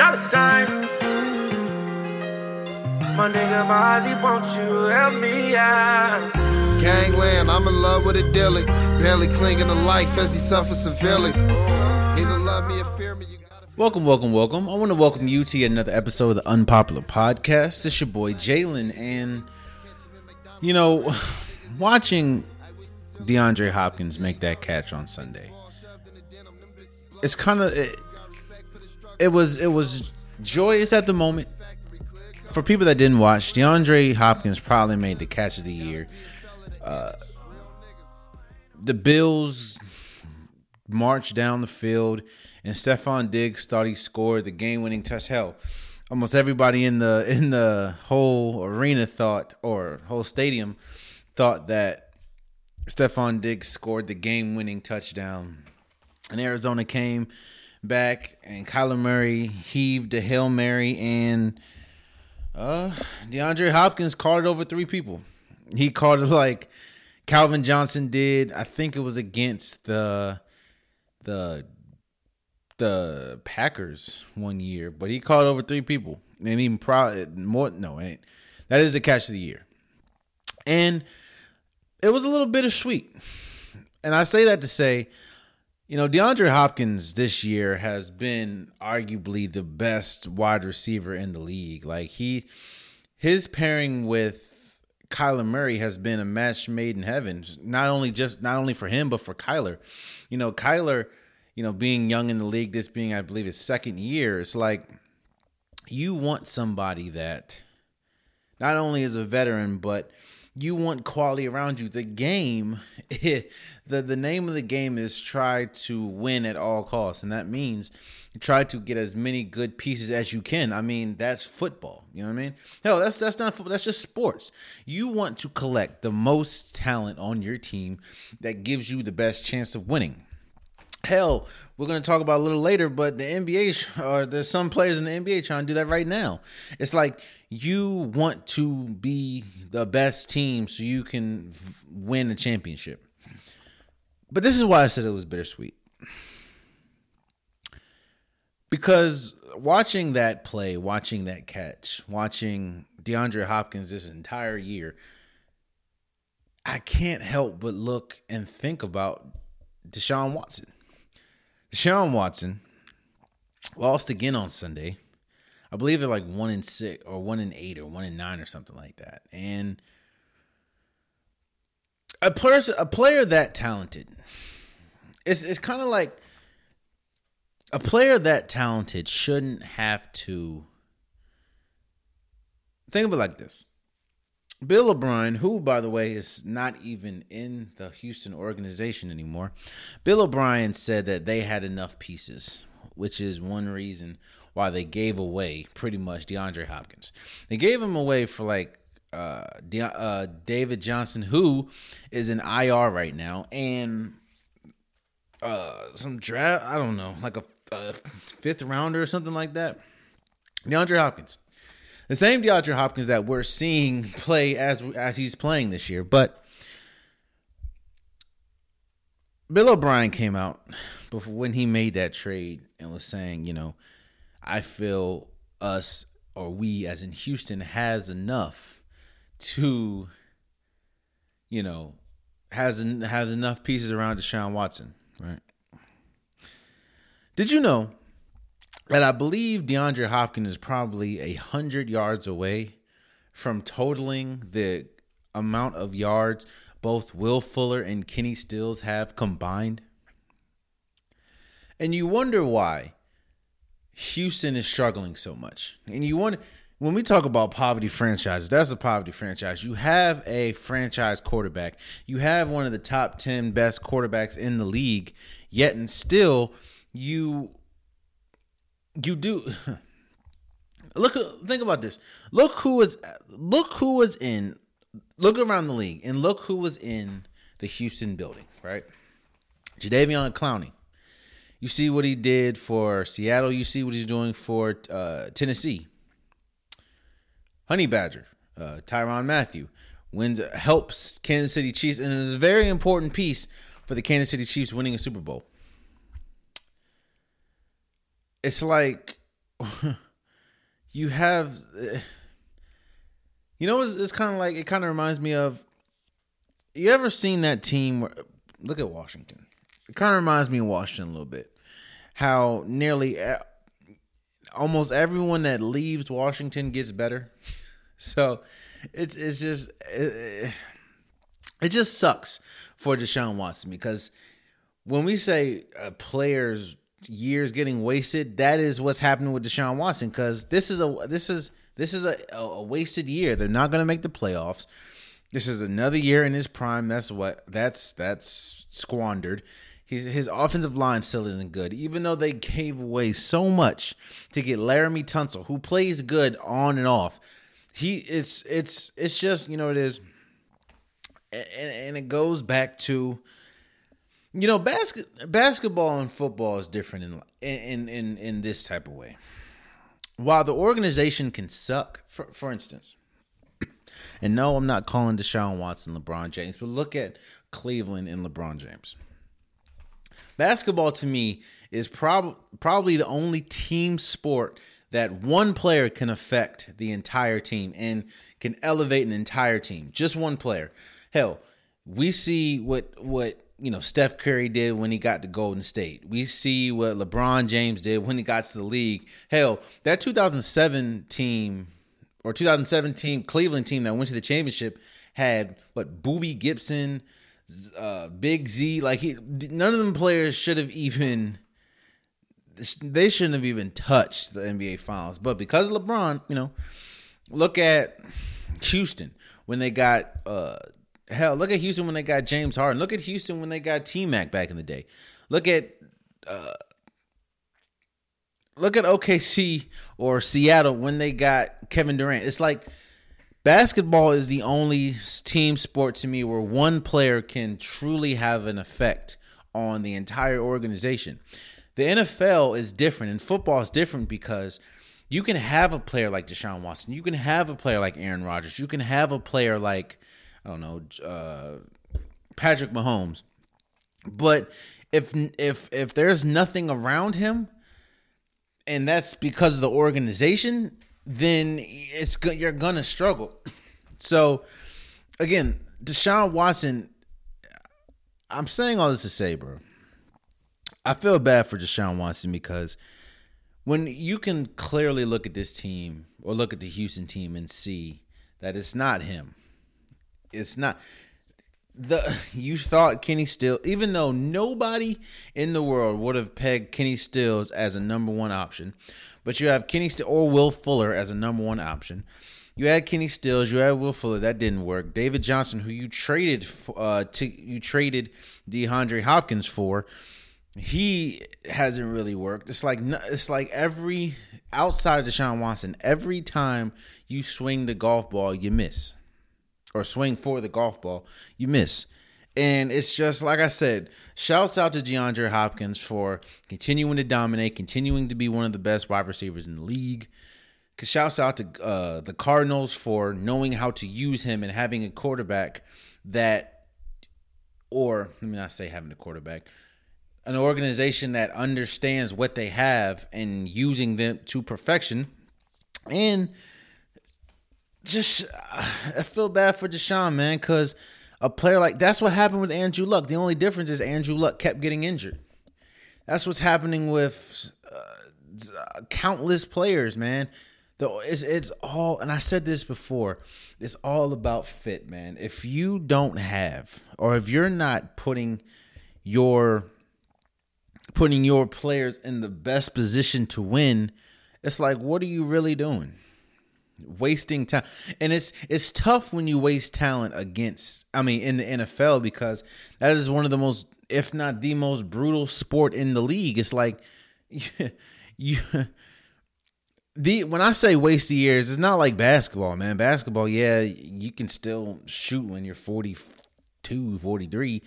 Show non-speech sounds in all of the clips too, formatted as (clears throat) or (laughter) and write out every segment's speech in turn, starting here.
dollar sign. My nigga Mozzy, won't you help me out? Gangland, I'm in love with a dilly. Barely clinging to life as he suffers severely. Either love me or fear me. You Welcome, welcome, welcome. I want to welcome you to yet another episode of the Unpopular Podcast. It's your boy Jalen, and you know, watching DeAndre Hopkins make that catch on Sunday, it's kind of it, it was it was joyous at the moment. For people that didn't watch, DeAndre Hopkins probably made the catch of the year. Uh, the Bills marched down the field, and Stefon Diggs thought he scored the game-winning touch. Hell, almost everybody in the in the whole arena thought, or whole stadium thought that Stefon Diggs scored the game-winning touchdown. And Arizona came back, and Kyler Murray heaved a hail mary, and uh, DeAndre Hopkins caught it over three people. He caught it like Calvin Johnson did. I think it was against the the the Packers one year, but he caught over three people, and even probably more. No, ain't that is the catch of the year, and it was a little bittersweet. And I say that to say, you know, DeAndre Hopkins this year has been arguably the best wide receiver in the league. Like he, his pairing with Kyler Murray has been a match made in heaven. Not only just not only for him, but for Kyler. You know, Kyler, you know, being young in the league, this being I believe his second year, it's like you want somebody that not only is a veteran, but you want quality around you. The game, (laughs) the the name of the game is try to win at all costs, and that means try to get as many good pieces as you can. I mean, that's football. You know what I mean? Hell, that's that's not football. That's just sports. You want to collect the most talent on your team that gives you the best chance of winning. Hell, we're going to talk about a little later, but the NBA, or there's some players in the NBA trying to do that right now. It's like you want to be the best team so you can win a championship. But this is why I said it was bittersweet. Because watching that play, watching that catch, watching DeAndre Hopkins this entire year, I can't help but look and think about Deshaun Watson. Deshaun Watson lost again on Sunday. I believe they're like one in six or one in eight or one in nine or something like that. And a player, a player that talented, it's it's kind of like a player that talented shouldn't have to think of it like this. Bill O'Brien, who, by the way, is not even in the Houston organization anymore, Bill O'Brien said that they had enough pieces, which is one reason why they gave away pretty much DeAndre Hopkins. They gave him away for like uh, De- uh, David Johnson, who is in IR right now, and uh, some draft, I don't know, like a, a fifth rounder or something like that. DeAndre Hopkins the same DeAndre Hopkins that we're seeing play as as he's playing this year. But Bill O'Brien came out before when he made that trade and was saying, you know, I feel us or we as in Houston has enough to, you know, has has enough pieces around Deshaun Watson, right? Did you know that I believe DeAndre Hopkins is probably a hundred yards away from totaling the amount of yards both Will Fuller and Kenny Stills have combined. And you wonder why Houston is struggling so much. And you wonder when we talk about poverty franchises, that's a poverty franchise. You have a franchise quarterback. You have one of the top 10 best quarterbacks in the league, yet and still you you do look think about this look who was look who was in look around the league and look who was in the houston building right Jadeveon Clowney. You see what he did for Seattle. You see what he's doing for uh, Tennessee. Honey Badger, uh, Tyrann Mathieu wins helps Kansas City Chiefs and is a very important piece for the Kansas City Chiefs winning a Super Bowl it's like (laughs) you have you know it's, it's kind of like it kind of reminds me of you ever seen that team where look at Washington. It kind of reminds me of Washington a little bit. How nearly almost everyone that leaves Washington gets better. (laughs) So it's it's just it, it just sucks for Deshaun Watson because when we say a player's years getting wasted, that is what's happening with Deshaun Watson because this is a this is this is a, a wasted year. They're not going to make the playoffs. This is another year in his prime. That's what that's that's squandered. His his offensive line still isn't good, even though they gave away so much to get Laremy Tunsil, who plays good on and off. He it's it's it's just you know it is, and, and it goes back to you know basket basketball and football is different in in in in this type of way. While the organization can suck, for for instance, (clears throat) and no, I'm not calling Deshaun Watson LeBron James, but look at Cleveland and LeBron James. Basketball to me is prob- probably the only team sport that one player can affect the entire team and can elevate an entire team. Just one player. Hell, we see what what you know Steph Curry did when he got to Golden State. We see what LeBron James did when he got to the league. Hell, that 2007 team or 2017 Cleveland team that went to the championship had what Boobie Gibson, uh, Big Z. Like he, none of them players should have even. They shouldn't have even touched the NBA Finals, but because LeBron, you know, look at Houston when they got uh, hell. Look at Houston when they got James Harden. Look at Houston when they got T Mac back in the day. Look at uh, look at OKC or Seattle when they got Kevin Durant. It's like basketball is the only team sport to me where one player can truly have an effect on the entire organization. The NFL is different and football is different because you can have a player like Deshaun Watson, you can have a player like Aaron Rodgers, you can have a player like I don't know uh, Patrick Mahomes, but if if if there's nothing around him, and that's because of the organization, then it's you're gonna struggle. So again, Deshaun Watson, I'm saying all this to say, bro. I feel bad for Deshaun Watson because when you can clearly look at this team or look at the Houston team and see that it's not him. It's not the (laughs) you thought Kenny Still, even though nobody in the world would have pegged Kenny Stills as a number one option, but you have Kenny Stills or Will Fuller as a number one option. You had Kenny Stills, you had Will Fuller, that didn't work. David Johnson, who you traded uh, to you traded DeAndre Hopkins for, he hasn't really worked. It's like it's like every outside of Deshaun Watson, every time you swing the golf ball, you miss or swing for the golf ball, you miss. And it's just like I said, shouts out to DeAndre Hopkins for continuing to dominate, continuing to be one of the best wide receivers in the league. Shouts out to uh, the Cardinals for knowing how to use him and having a quarterback that, or let me not say having a quarterback, an organization that understands what they have and using them to perfection. And just I feel bad for Deshaun, man, because a player like that's what happened with Andrew Luck. The only difference is Andrew Luck kept getting injured. That's what's happening with uh, countless players, man. The, it's it's all, and I said this before. It's all about fit, man. If you don't have, or if you're not putting your putting your players in the best position to win, it's like, what are you really doing? Wasting time. And it's it's tough when you waste talent against i mean in the nfl because that is one of the most if not the most brutal sport in the league. It's like you, (laughs) you the when i say waste the years it's not like basketball man. Basketball yeah you can still shoot when you're 42 43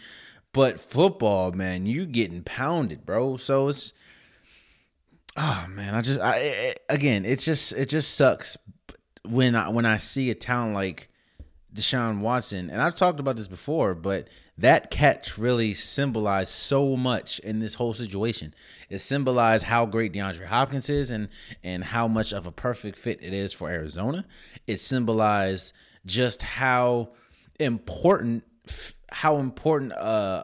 but football man you're getting pounded bro. So it's oh man i just i again it just it just sucks when I when I see a talent like Deshaun Watson, and I've talked about this before, but that catch really symbolized so much in this whole situation. It symbolized how great DeAndre Hopkins is and and how much of a perfect fit it is for Arizona. It symbolized just how important how important uh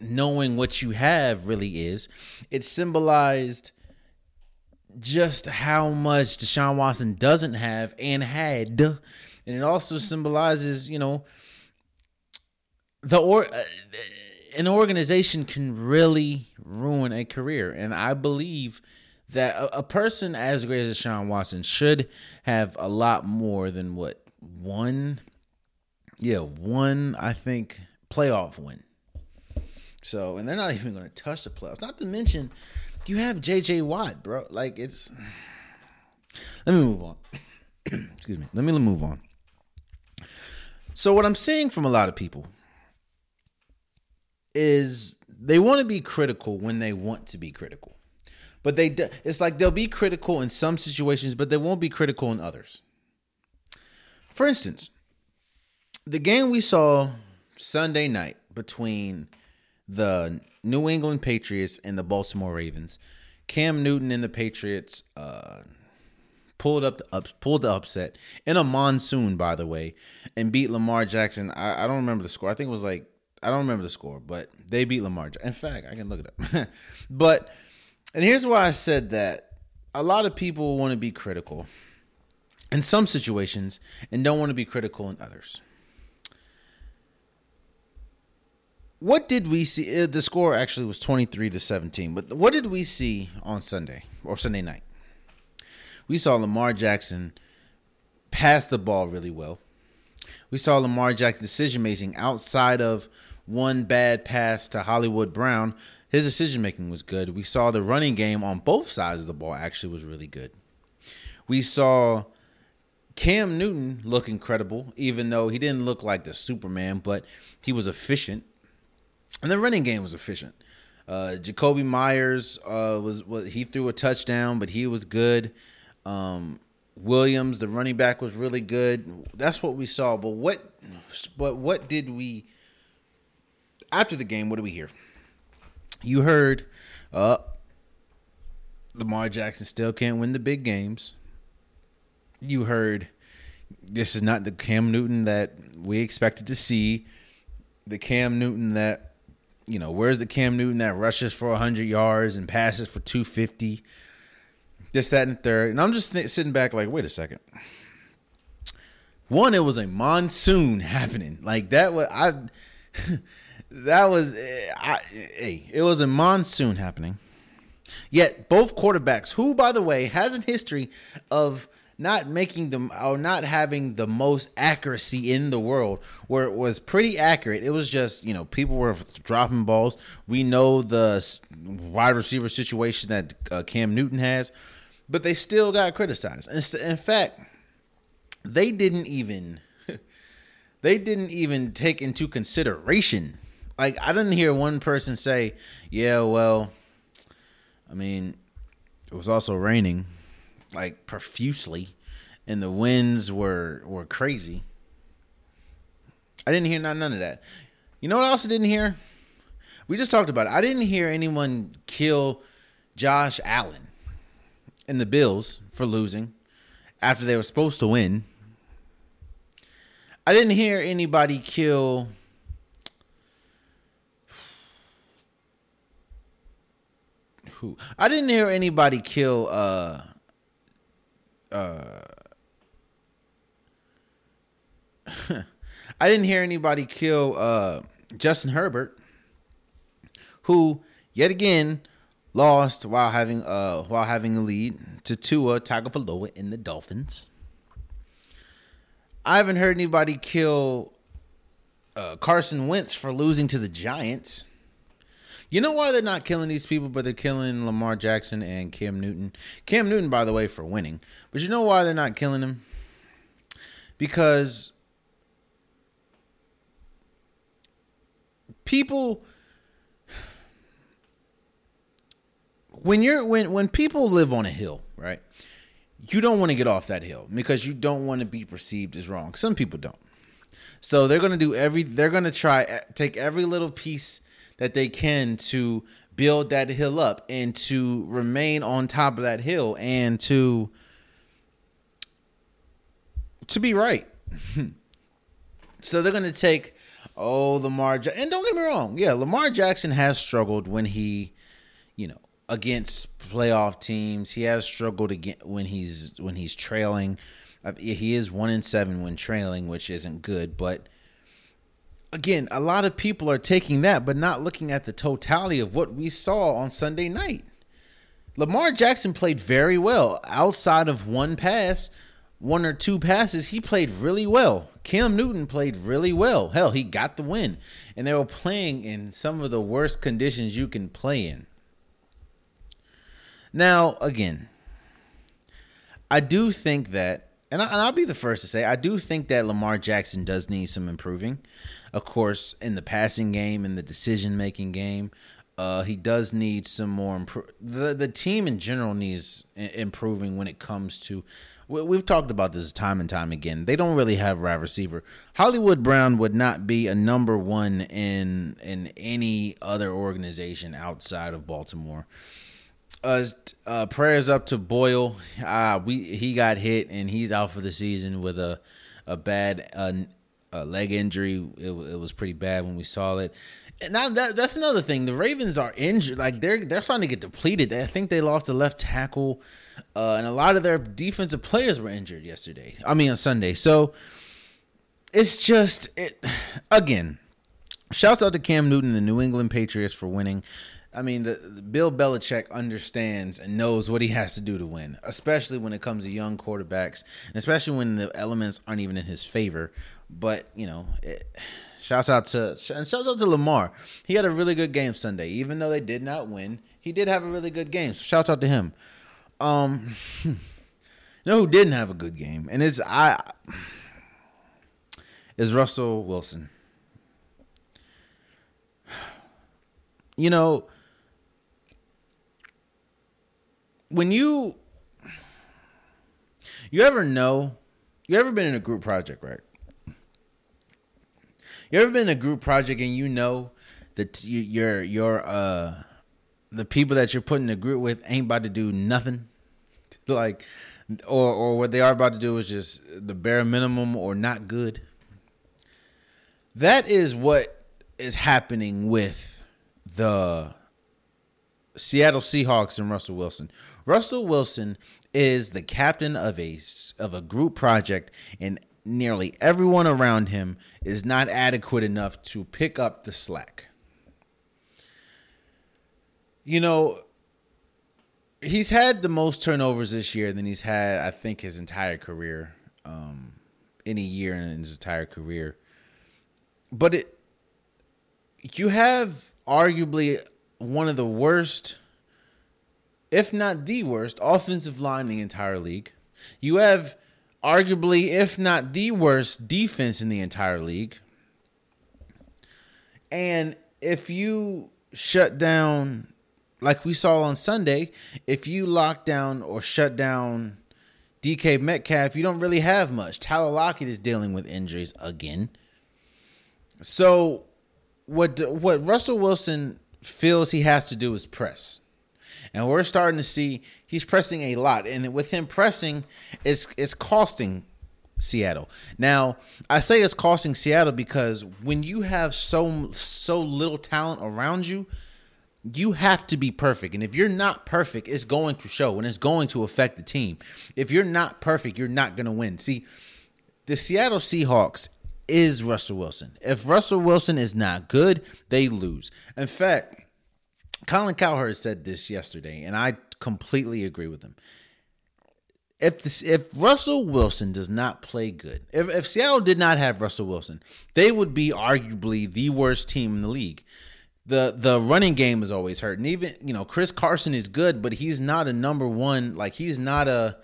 knowing what you have really is. It symbolized just how much Deshaun Watson doesn't have and had. And it also symbolizes, you know, the or uh, an organization can really ruin a career. And I believe that a, a person as great as Deshaun Watson should have a lot more than what one yeah, one I think playoff win. So, and they're not even going to touch the playoffs. Not to mention, you have J.J. Watt, bro. Like it's. (sighs) Let me move on. (clears throat) Excuse me. Let me move on. So, what I'm seeing from a lot of people is they want to be critical when they want to be critical, but they it's like they'll be critical in some situations, but they won't be critical in others. For instance, the game we saw Sunday night between the New England Patriots and the Baltimore Ravens. Cam Newton and the Patriots uh, pulled up the up, pulled the upset in a monsoon, by the way, and beat Lamar Jackson. I, I don't remember the score. I think it was like I don't remember the score, but they beat Lamar. In fact, I can look it up. (laughs) but and here's why I said that a lot of people want to be critical in some situations and don't want to be critical in others. What did we see? Uh, the score actually was 23 to 17, but what did we see on Sunday or Sunday night? We saw Lamar Jackson pass the ball really well. We saw Lamar Jackson decision making outside of one bad pass to Hollywood Brown. His decision making was good. We saw the running game on both sides of the ball actually was really good. We saw Cam Newton look incredible, even though he didn't look like the Superman, but he was efficient and the running game was efficient. Uh, Jakobi Meyers uh, was, was he threw a touchdown, but he was good. Um, Williams, the running back, was really good. That's what we saw. But what, but what did we? After the game, what do we hear? You heard, uh, Lamar Jackson still can't win the big games. You heard, this is not the Cam Newton that we expected to see. The Cam Newton that you know, where's the Cam Newton that rushes for 100 yards and passes for 250? This, that, and third. And I'm just th- sitting back like, wait a second. One, it was a monsoon (laughs) happening. Like that was I. (laughs) that was eh, I. Hey, it was a monsoon happening. Yet both quarterbacks, who by the way has a history of not making them or not having the most accuracy in the world where it was pretty accurate. It was just you know people were dropping balls. We know the wide receiver situation that uh, cam newton has but they still got criticized. In fact they didn't even (laughs) they didn't even take into consideration. Like i didn't hear one person say yeah well i mean it was also raining like profusely, and the winds were were crazy. I didn't hear none, none of that. You know what I also didn't hear? We just talked about it. I didn't hear anyone kill Josh Allen and the Bills for losing after they were supposed to win. I didn't hear anybody kill who I didn't hear anybody kill uh uh, (laughs) I didn't hear anybody kill uh, Justin Herbert, who yet again lost while having uh while having a lead to Tua Tagovailoa in the Dolphins. I haven't heard anybody kill uh, Carson Wentz for losing to the Giants. You know why they're not killing these people, but they're killing Lamar Jackson and Cam Newton? Cam Newton, by the way, for winning. But you know why they're not killing him? Because people when you're when when people live on a hill, right? You don't want to get off that hill because you don't want to be perceived as wrong. Some people don't. So they're going to do every they're going to try take every little piece that they can to build that hill up and to remain on top of that hill and to to be right. (laughs) so they're going to take oh Lamar and don't get me wrong, yeah, Lamar Jackson has struggled when he, you know, against playoff teams. He has struggled again when he's when he's trailing. Uh, he is one in seven when trailing, which isn't good. But again, a lot of people are taking that, but not looking at the totality of what we saw on Sunday night. Lamar Jackson played very well outside of one pass, one or two passes. He played really well. Cam Newton played really well. Hell, he got the win. And they were playing in some of the worst conditions you can play in. Now, again, I do think that, and, I, will be the first to say, I do think that Lamar Jackson does need some improving. Of course, in the passing game and the decision making game, uh, he does need some more. The the team in general needs improving when it comes to. We, have talked about this time and time again. They don't really have wide receiver. Hollywood Brown would not be a number one in in any other organization outside of Baltimore uh, uh, prayers up to Boyle. Uh, we he got hit and he's out for the season with a a bad uh, a leg injury. It, it, was pretty bad when we saw it. And now that that's another thing. The Ravens are injured. Like they're they're starting to get depleted. I think they lost a left tackle, uh, and a lot of their defensive players were injured yesterday. I mean on Sunday. So it's just it again. Shouts out to Cam Newton, the New England Patriots, for winning. I mean, the, the, Bill Belichick understands and knows what he has to do to win, especially when it comes to young quarterbacks, and especially when the elements aren't even in his favor. But you know, it, shouts out to and shouts out to Lamar. He had a really good game Sunday, even though they did not win. He did have a really good game. So shouts out to him. Um, (laughs) you know who didn't have a good game, and it's I is Russell Wilson. (sighs) You know when you you ever know you ever been in a group project, right? You ever been in a group project and you know that you, your your uh the people that you're putting the group with ain't about to do nothing, (laughs) like, or or what they are about to do is just the bare minimum or not good. That is what is happening with the Seattle Seahawks and Russell Wilson. Russell Wilson is the captain of a of a group project and nearly everyone around him is not adequate enough to pick up the slack. You know, he's had the most turnovers this year than he's had, I think, his entire career. Um, any year in his entire career. But it, you have arguably one of the worst if not the worst, offensive line in the entire league. You have arguably, if not the worst, defense in the entire league. And if you shut down, like we saw on Sunday, if you lock down or shut down DK Metcalf, you don't really have much. Tyler Lockett is dealing with injuries again. So what what Russell Wilson feels he has to do is press. And we're starting to see he's pressing a lot. And with him pressing, it's it's costing Seattle. Now, I say it's costing Seattle because when you have so so little talent around you, you have to be perfect. And if you're not perfect, it's going to show and it's going to affect the team. If you're not perfect, you're not going to win. See, the Seattle Seahawks is Russell Wilson. If Russell Wilson is not good, they lose. In fact, Colin Cowherd said this yesterday, and I completely agree with him. If this, if Russell Wilson does not play good, if, if Seattle did not have Russell Wilson, they would be arguably the worst team in the league. The the running game is always hurt. And even, you know, Chris Carson is good, but he's not a number one, like he's not a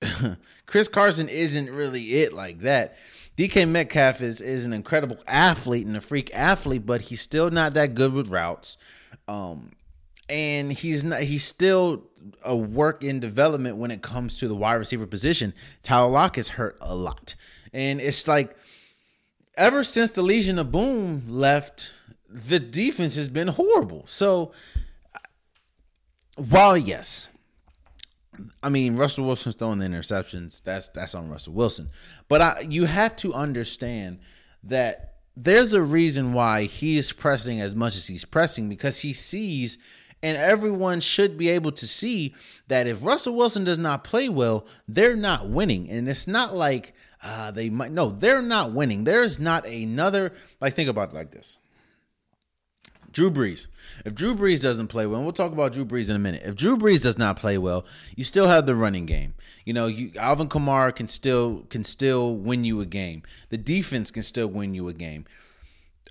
(laughs) Chris Carson isn't really it like that. DK Metcalf is is an incredible athlete and a freak athlete, but he's still not that good with routes. Um, and he's not he's still a work in development when it comes to the wide receiver position. Tyler Lock is hurt a lot. And it's like ever since the Legion of Boom left, the defense has been horrible. So while yes, I mean Russell Wilson's throwing the interceptions. That's that's on Russell Wilson. But I, you have to understand that there's a reason why he's pressing as much as he's pressing because he sees and everyone should be able to see that if Russell Wilson does not play well, they're not winning. And it's not like uh, they might no, they're not winning. There's not another like think about it like this. Drew Brees. If Drew Brees doesn't play well, we'll talk about Drew Brees in a minute. If Drew Brees does not play well, you still have the running game. You know, you, Alvin Kamara can still can still win you a game. The defense can still win you a game.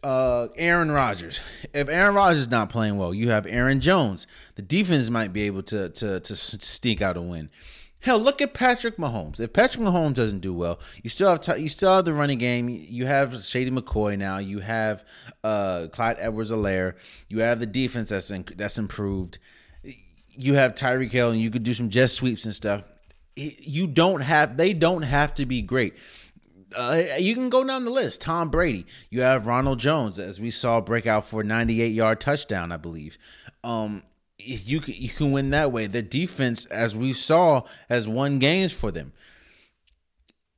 Uh, Aaron Rodgers. If Aaron Rodgers is not playing well, you have Aaron Jones. The defense might be able to to to sneak out a win. Hell, look at Patrick Mahomes. If Patrick Mahomes doesn't do well, you still have t- you still have the running game. You have Shady McCoy now. You have uh, Clyde Edwards-Helaire. You have the defense that's in, that's improved. You have Tyreek Hill, and you could do some jet sweeps and stuff. You don't have. They don't have to be great. Uh, you can go down the list. Tom Brady. You have Ronald Jones, as we saw break out for 98 yard touchdown, I believe. Um, you you can win that way. The defense, as we saw, has won games for them.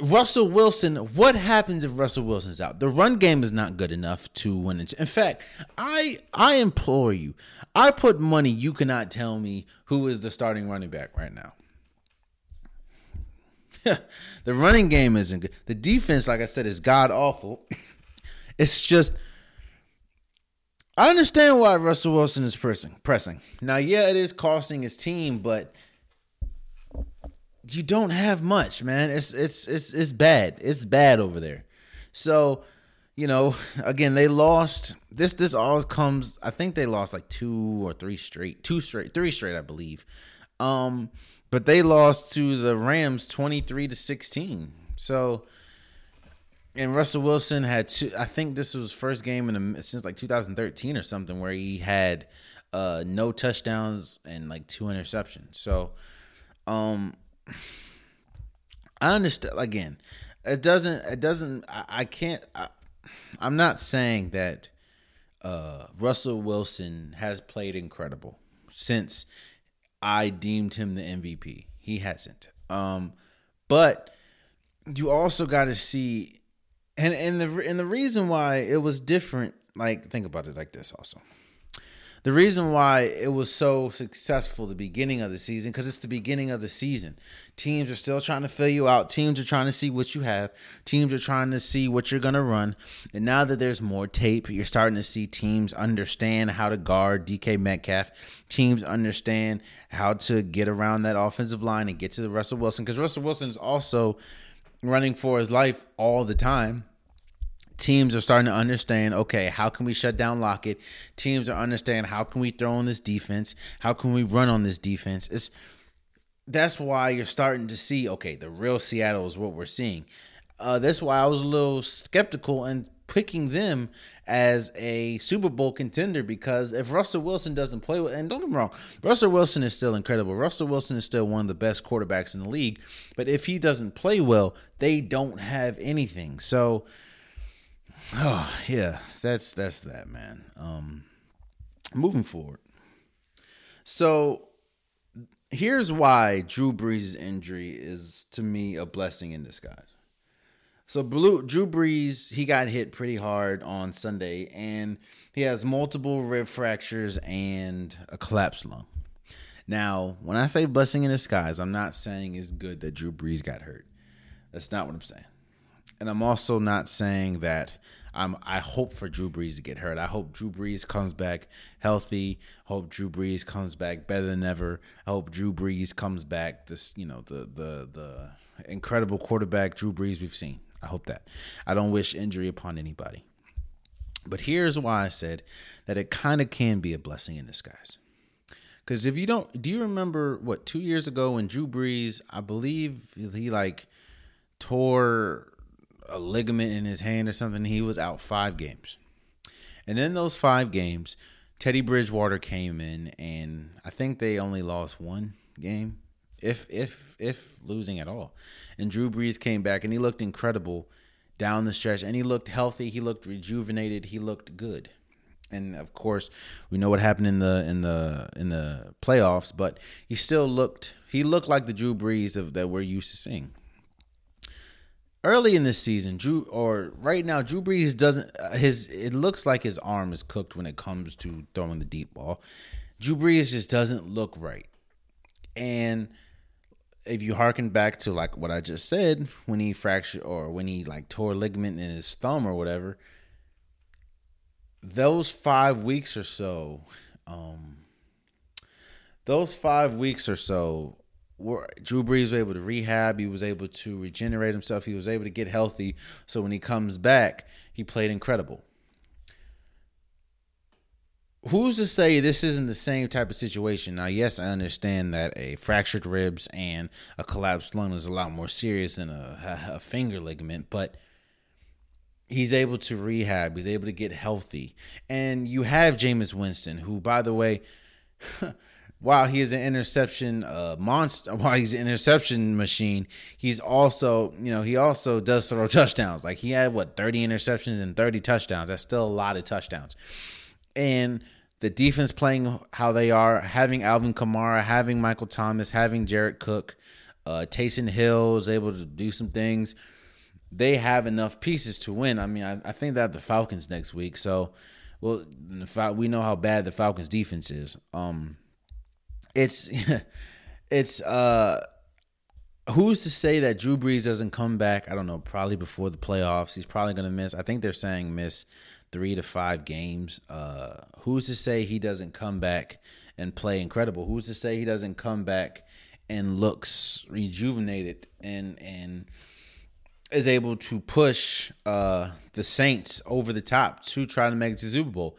Russell Wilson, what happens if Russell Wilson's out? The run game is not good enough to win it. In fact, I I implore you, I put money you cannot tell me who is the starting running back right now. (laughs) the running game isn't good. The defense, like I said, is god awful. (laughs) It's just I understand why Russell Wilson is pressing. Pressing now, yeah, it is costing his team, but you don't have much, man. It's it's it's it's bad. It's bad over there. So, you know, again, they lost. This this all comes. I think they lost like two or three straight, two straight, three straight, I believe. Um, but they lost to the Rams twenty three to sixteen. So and Russell Wilson had two, I think this was first game in a, since like 2013 or something where he had uh, no touchdowns and like two interceptions. So um I understand again. It doesn't it doesn't I, I can't I, I'm not saying that uh, Russell Wilson has played incredible since I deemed him the MVP. He hasn't. Um, but you also got to see and and the and the reason why it was different, like think about it like this also. The reason why it was so successful the beginning of the season because it's the beginning of the season. Teams are still trying to fill you out. Teams are trying to see what you have. Teams are trying to see what you're going to run. And now that there's more tape, you're starting to see teams understand how to guard DK Metcalf. Teams understand how to get around that offensive line and get to the Russell Wilson because Russell Wilson is also running for his life all the time. Teams are starting to understand okay how can we shut down lockett? Teams are understanding how can we throw on this defense? How can we run on this defense? It's that's why you're starting to see okay the real seattle is what we're seeing. Uh, that's why i was a little skeptical and picking them as a super bowl contender because if russell wilson doesn't play with and don't get me wrong russell wilson is still incredible russell wilson is still one of the best quarterbacks in the league but if he doesn't play well they don't have anything so Oh yeah, that's that's that man. Um, moving forward. So here's why Drew Brees' injury is to me a blessing in disguise. So Blue, Drew Brees, he got hit pretty hard on Sunday, and he has multiple rib fractures and a collapsed lung. Now, when I say blessing in disguise, I'm not saying it's good that Drew Brees got hurt. That's not what I'm saying. And I'm also not saying that I'm I hope for Drew Brees to get hurt. I hope Drew Brees comes back healthy. Hope Drew Brees comes back better than ever. I hope Drew Brees comes back this, you know, the the the incredible quarterback Drew Brees we've seen. I hope that. I don't wish injury upon anybody. But here's why I said that it kind of can be a blessing in disguise. Because if you don't, do you remember what two years ago when Drew Brees, I believe he like tore a ligament in his hand or something. He was out five games. And in those five games, Teddy Bridgewater came in, and I think they only lost one game, if if if losing at all. And Drew Brees came back, and he looked incredible down the stretch, and he looked healthy. He looked rejuvenated. He looked good. And of course, we know what happened in the in the in the playoffs, but he still looked he looked like the Drew Brees of that we're used to seeing. Early in this season, Drew or right now, Drew Brees doesn't uh, his it looks like his arm is cooked when it comes to throwing the deep ball. Drew Brees just doesn't look right. And if you harken back to like what I just said, when he fractured or when he like tore ligament in his thumb or whatever, those five weeks or so, um, those five weeks or so, were Drew Brees was able to rehab. He was able to regenerate himself. He was able to get healthy. So when he comes back, he played incredible who's to say this isn't the same type of situation? Now, yes, I understand that a fractured ribs and a collapsed lung is a lot more serious than a, (laughs) a finger ligament, but he's able to rehab. He's able to get healthy. And you have Jameis Winston, who, by the way, (laughs) while he is an interception uh, monster, (laughs) while he's an interception machine, he's also, you know, he also does throw touchdowns. Like he had what 30 interceptions and 30 touchdowns. That's still a lot of touchdowns. And the defense playing how they are, having Alvin Kamara, having Michael Thomas, having Jared Cook, uh, Taysom Hill is able to do some things. They have enough pieces to win. I mean, I, I think they have the Falcons next week, so well, we know how bad the Falcons defense is. Um, it's (laughs) it's uh, who's to say that Drew Brees doesn't come back? I don't know. Probably before the playoffs, he's probably going to miss. I think they're saying miss three to five games. Uh, who's to say he doesn't come back and play incredible? Who's to say he doesn't come back and looks rejuvenated and and is able to push uh, the Saints over the top to try to make it to Super Bowl?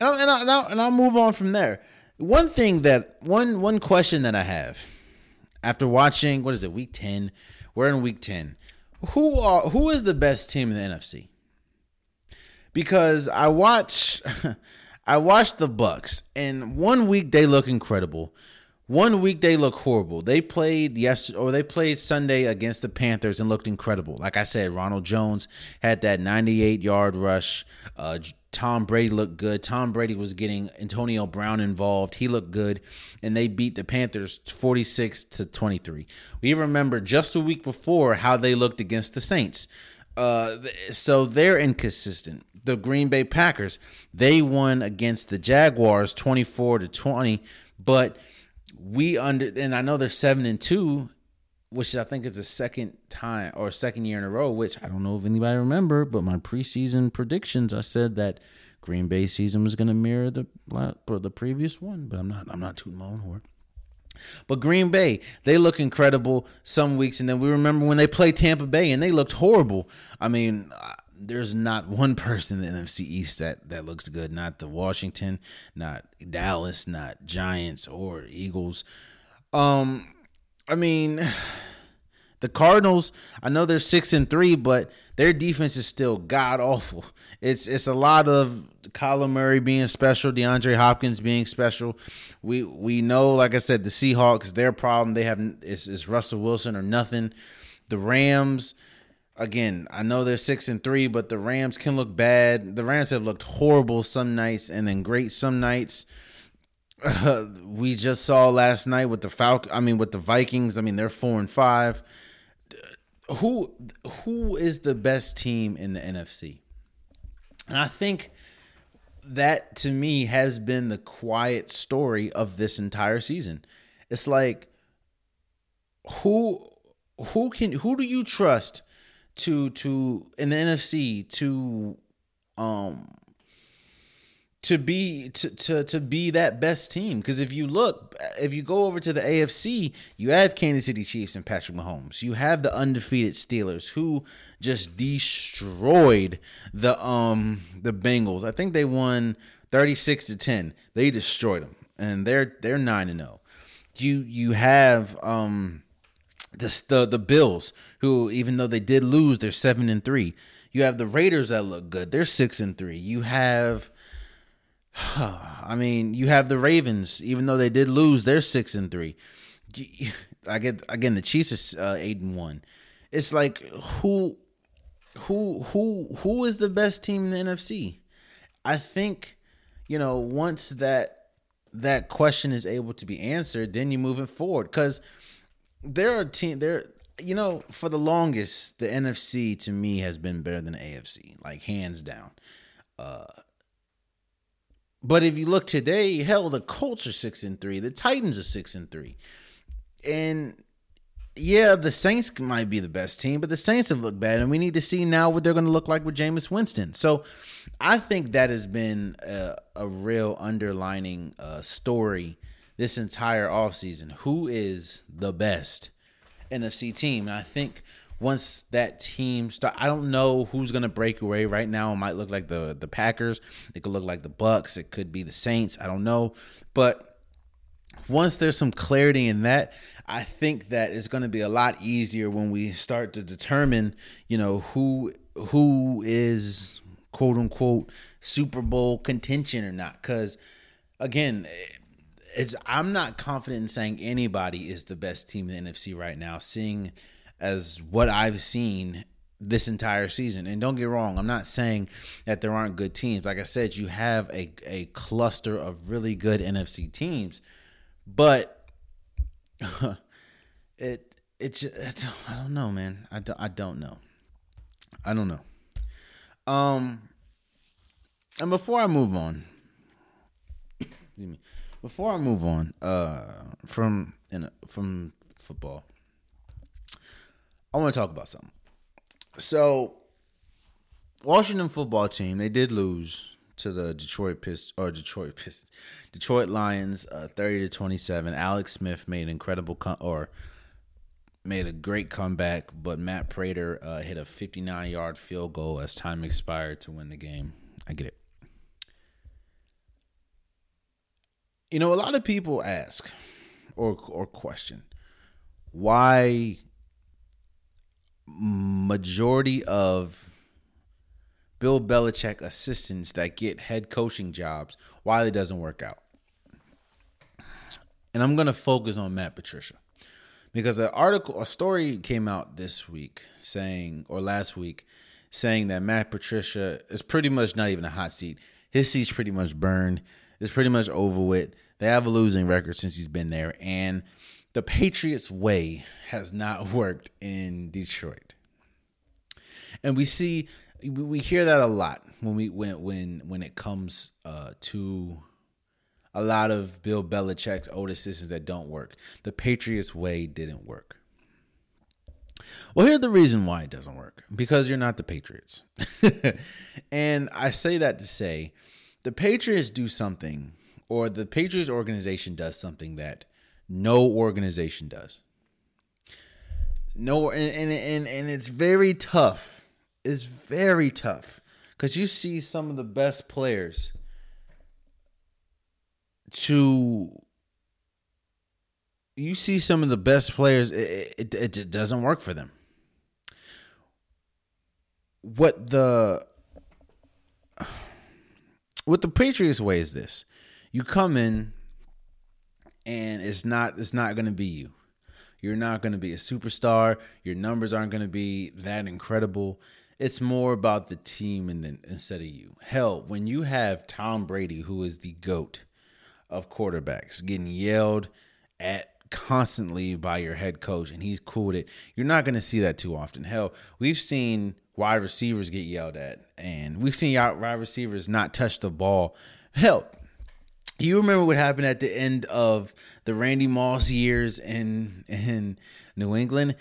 And I'll, and, I'll, and, I'll, and I'll move on from there. One thing that one one question that I have after watching what is it week ten? We're in week ten. Who are who is the best team in the NFC? Because I watch (laughs) I watch the Bucs and one week they look incredible. One week they look horrible. They played yes or they played Sunday against the Panthers and looked incredible. Like I said, Ronald Jones had that 98 yard rush. Uh, Tom Brady looked good. Tom Brady was getting Antonio Brown involved. He looked good, and they beat the Panthers 46 to 23. We remember just a week before how they looked against the Saints. Uh, so they're inconsistent the Green Bay Packers. They won against the Jaguars 24 to 20, but we under and I know they're 7 and 2, which I think is the second time or second year in a row, which I don't know if anybody remember, but my preseason predictions I said that Green Bay season was going to mirror the the previous one, but I'm not I'm not tooting my own horn. But Green Bay, they look incredible some weeks, and then we remember when they played Tampa Bay and they looked horrible. I mean, there's not one person in the NFC East that that looks good. Not the Washington, not Dallas, not Giants or Eagles. Um, I mean, (sighs) the Cardinals. I know they're six and three, but their defense is still god awful. It's it's a lot of Kyler Murray being special, DeAndre Hopkins being special. We we know, like I said, the Seahawks. Their problem they have is, is Russell Wilson or nothing. The Rams again, I know they're six and three, but the Rams can look bad. The Rams have looked horrible some nights and then great some nights. Uh, (laughs) we just saw last night with the Falcon. I mean, with the Vikings. I mean, they're four and five. Who who is the best team in the NFC? And I think that to me has been the quiet story of this entire season. It's like who who can who do you trust to to in the NFC to um to be to to to be that best team. Because if you look if you go over to the AFC you have Kansas City Chiefs and Patrick Mahomes. You have the undefeated Steelers who just destroyed the um the Bengals. I think they won 36 to 10 they destroyed them and they're they're 9 and 0 you you have um the, the the Bills, who even though they did lose, they're seven and three. You have the Raiders that look good; they're six and three. You have, (sighs) I mean, you have the Ravens, even though they did lose, they're six and three. (sighs) I get again the Chiefs is uh, eight and one. It's like who who who who is the best team in the NFC? I think you know once that that question is able to be answered, then you move it forward because there are team there. You know, for the longest, the NFC to me has been better than the AFC, like hands down. Uh, but if you look today, hell, the Colts are six and three, the Titans are six and three, and yeah, the Saints might be the best team, but the Saints have looked bad, and we need to see now what they're going to look like with Jameis Winston. So, I think that has been a, a real underlining uh, story this entire offseason. Who is the best NFC team? And I think once that team start, I don't know who's going to break away right now. It might look like the the Packers. It could look like the Bucs. It could be the Saints. I don't know, but once there's some clarity in that, I think that it's going to be a lot easier when we start to determine, you know, who who is quote unquote Super Bowl contention or not. Because again, it's I'm not confident in saying anybody is the best team in the NFC right now. Seeing as what I've seen this entire season. And don't get wrong, I'm not saying that there aren't good teams. Like I said, you have a, a cluster of really good NFC teams, but (laughs) it it's, it's I don't know, man. I don't, I don't know. I don't know. Um and before I move on, (coughs) before I move on uh from in from football, I want to talk about something. So, Washington football team they did lose to the Detroit Pist or Detroit Pistons, Detroit Lions, uh, thirty to twenty seven. Alex Smith made an incredible com- or made a great comeback, but Matt Prater uh, hit a fifty nine yard field goal as time expired to win the game. I get it. You know, a lot of people ask or or question why majority of Bill Belichick assistants that get head coaching jobs, while it doesn't work out. And I'm going to focus on Matt Patricia because an article, a story came out this week saying, or last week, saying that Matt Patricia is pretty much not even a hot seat. His seat's pretty much burned. It's pretty much over with. They have a losing record since he's been there, and the Patriots way has not (laughs) worked in Detroit. And we see we hear that a lot when we when when when it comes uh, to a lot of Bill Belichick's old assistants that don't work. The Patriots way didn't work. Well, here's the reason why it doesn't work because you're not the Patriots. (laughs) and I say that to say the Patriots do something, or the Patriots organization does something that no organization does. No, and and and, and it's very tough. It's very tough because you see some of the best players to you see some of the best players it, it, it, it doesn't work for them what the (sighs) what the patriots way is this you come in and it's not it's not going to be you. You're not going to be a superstar. Your numbers aren't going to be that incredible. It's more about the team and then instead of you. Hell, when you have Tom Brady, who is the goat of quarterbacks, getting yelled at constantly by your head coach, and he's cool with it, you're not going to see that too often. Hell, we've seen wide receivers get yelled at, and we've seen wide receivers not touch the ball. Hell, you remember what happened at the end of the Randy Moss years in in New England?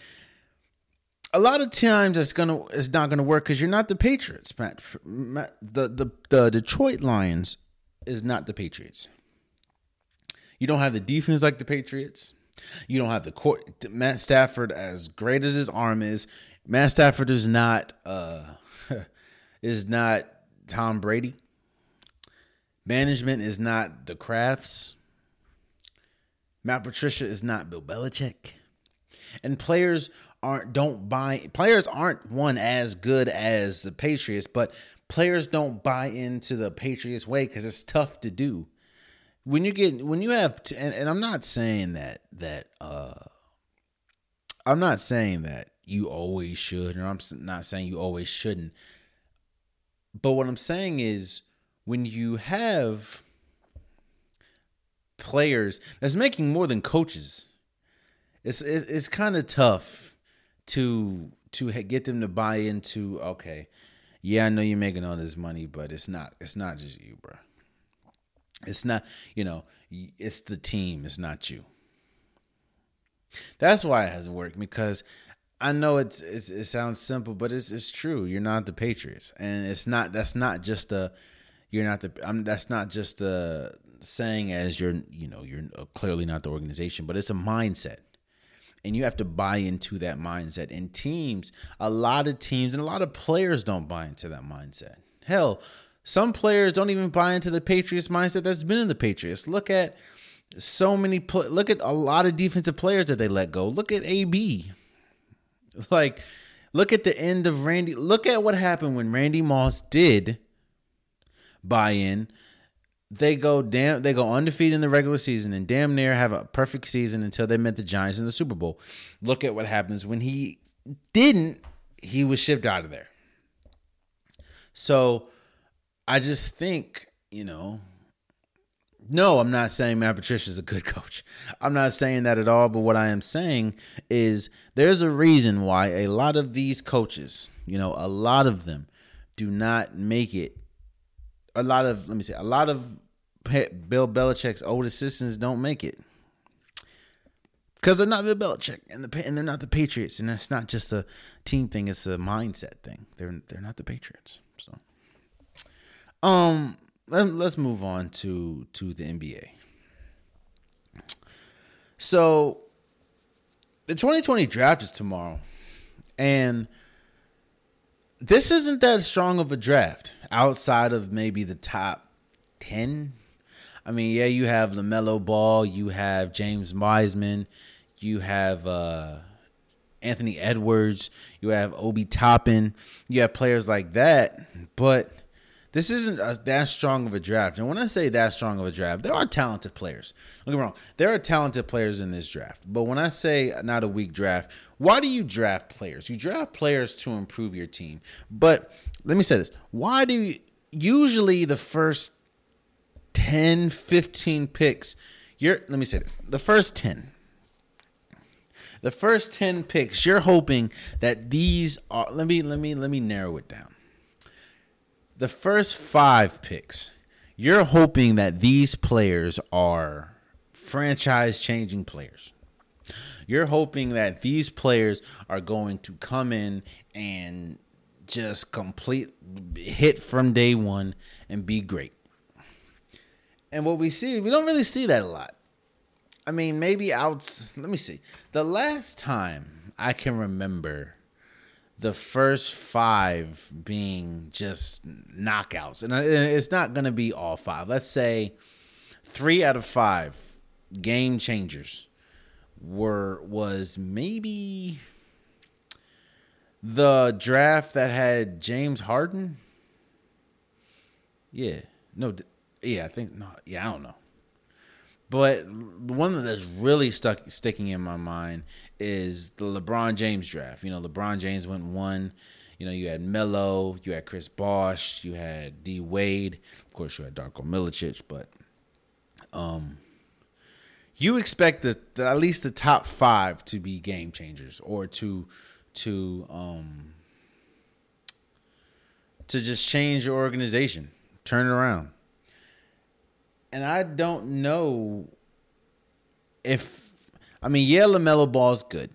A lot of times it's gonna it's not gonna work because you're not the Patriots. Matt, Matt, the the the Detroit Lions is not the Patriots. You don't have the defense like the Patriots. You don't have the court. Matt Stafford, as great as his arm is, Matt Stafford is not uh (laughs) is not Tom Brady. Management is not the Krafts. Matt Patricia is not Bill Belichick. And players aren't don't buy players aren't one as good as the Patriots, but players don't buy into the Patriots way because it's tough to do. When you get when you have and, and I'm not saying that that uh I'm not saying that you always should, or I'm not saying you always shouldn't. But what I'm saying is when you have players that's making more than coaches, it's it's, it's kind of tough to to get them to buy into okay yeah i know you're making all this money but it's not it's not just you bro it's not you know it's the team it's not you that's why it hasn't worked because I know it's, it's, it sounds simple, but it's it's true. You're not the Patriots, and it's not. That's not just a. You're not the. I'm. That's not just a saying as you're. You know, you're uh, clearly not the organization, but it's a mindset, and you have to buy into that mindset. And teams, a lot of teams, and a lot of players don't buy into that mindset. Hell, some players don't even buy into the Patriots mindset that's been in the Patriots. Look at so many. Look at a lot of defensive players that they let go. Look at AB Like, look at the end of Randy. Look at what happened when Randy Moss did buy in. They go damn. They go undefeated in the regular season and damn near have a perfect season until they met the Giants in the Super Bowl. Look at what happens when he didn't. He was shipped out of there. So, I just think you know no, I'm not saying Matt Patricia is a good (laughs) coach. I'm not saying that at all. But what I am saying is there's a reason why a lot of these coaches, you know, a lot of them do not make it. A lot of, let me say, a lot of Bill Belichick's old assistants don't make it because they're not Bill Belichick and the and they're not the Patriots, and it's not just a team thing; it's a mindset thing. They're they're not the Patriots. So, um, let, us move on to to the NBA. So the 2020 draft is tomorrow. And this isn't that strong of a draft outside of maybe the top 10. I mean, yeah, you have LaMelo Ball, you have James Wiseman, you have uh, Anthony Edwards, you have Obi Toppin, you have players like that, but this isn't a, that strong of a draft. And when I say that strong of a draft, there are talented players. Don't get me wrong. There are talented players in this draft. But when I say not a weak draft, why do you draft players? You draft players to improve your team. But let me say this. Why do you, usually the first 10, 15 picks, you're let me say this. The first 10 the first 10 picks you're hoping that these are let me let me let me narrow it down the first five picks, you're hoping that these players are franchise changing players. You're hoping that these players are going to come in and just complete hit from day one and be great. And what we see, we don't really see that a lot. I mean, maybe outs. Let me see. The last time I can remember the first five being just knockouts, and it's not going to be all five. Let's say three out of five game changers were was maybe the draft that had James Harden. Yeah, no, yeah, I think no, yeah, I don't know. But the one that's really stuck sticking in my mind is the LeBron James draft. You know, LeBron James went one. You know, you had Melo, you had Chris Bosh, you had D Wade, of course you had Darko Milicic, but um you expect the, the, at least the top five to be game changers or to to um to just change your organization, turn it around and I don't know if I mean yeah, LaMelo Ball's good,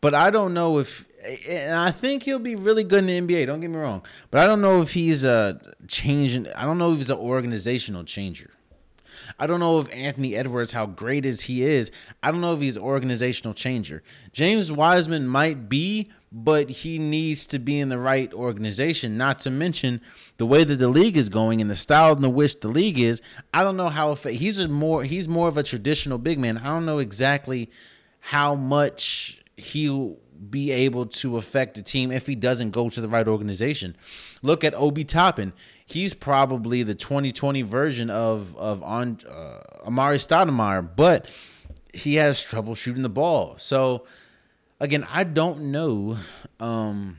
but I don't know if and I think he'll be really good in the NBA. Don't get me wrong, but I don't know if he's a changing. I don't know if he's an organizational changer. I don't know if Anthony Edwards, how great as he is, I don't know if he's organizational changer. James Wiseman might be, but he needs to be in the right organization. Not to mention the way that the league is going and the style in the which the league is. I don't know how he's a more he's more of a traditional big man. I don't know exactly how much he'll be able to affect the team if he doesn't go to the right organization. Look at Obi Toppin. He's probably the 2020 version of of on uh, Amar'e Stoudemire, but he has trouble shooting the ball. So again, I don't know. Um,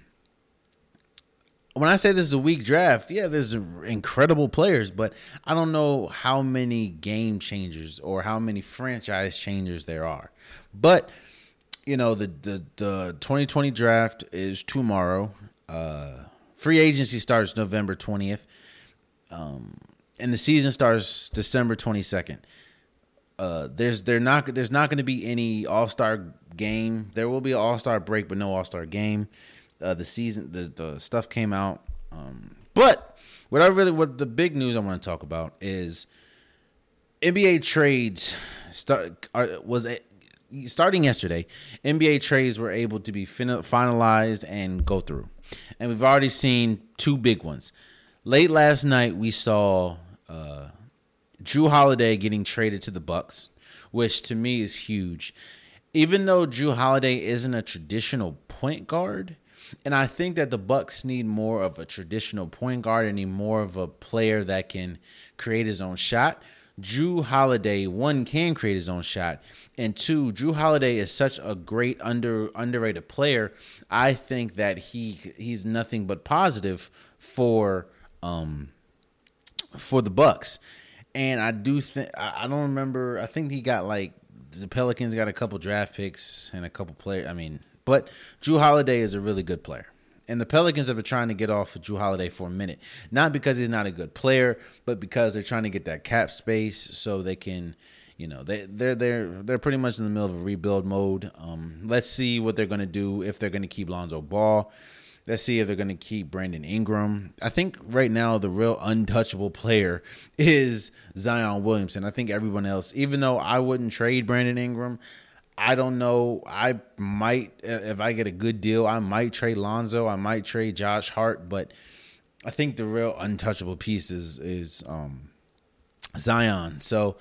when I say this is a weak draft, yeah, there's incredible players, but I don't know how many game changers or how many franchise changers there are. But you know, the the the 2020 draft is tomorrow. Uh, free agency starts November 20th, um, and the season starts December 22nd. Uh, there's there not there's not going to be any All Star game. There will be an All Star break, but no All Star game uh, the season, the the stuff came out. Um, but what I really, what the big news I want to talk about is NBA trades start are, was a, starting yesterday. NBA trades were able to be fin- finalized and go through, and we've already seen two big ones. Late last night, we saw uh, Jrue Holiday getting traded to the Bucks, which to me is huge. Even though Jrue Holiday isn't a traditional point guard, and I think that the Bucks need more of a traditional point guard and need more of a player that can create his own shot. Jrue Holiday, one can create his own shot, and two, Jrue Holiday is such a great under underrated player. I think that he he's nothing but positive for um for the Bucks. And I do think I don't remember. I think he got like the Pelicans got a couple draft picks and a couple players. I mean, but Jrue Holiday is a really good player. And the Pelicans have been trying to get off of Jrue Holiday for a minute. Not because he's not a good player, but because they're trying to get that cap space so they can, you know, they they're they're they're pretty much in the middle of a rebuild mode. Um, let's see what they're gonna do if they're gonna keep Lonzo Ball. Let's see if they're going to keep Brandon Ingram. I think right now the real untouchable player (laughs) is Zion Williamson. I think everyone else, even though I wouldn't trade Brandon Ingram, I don't know. I might, if I get a good deal, I might trade Lonzo. I might trade Josh Hart, but I think the real untouchable piece is is um, Zion. So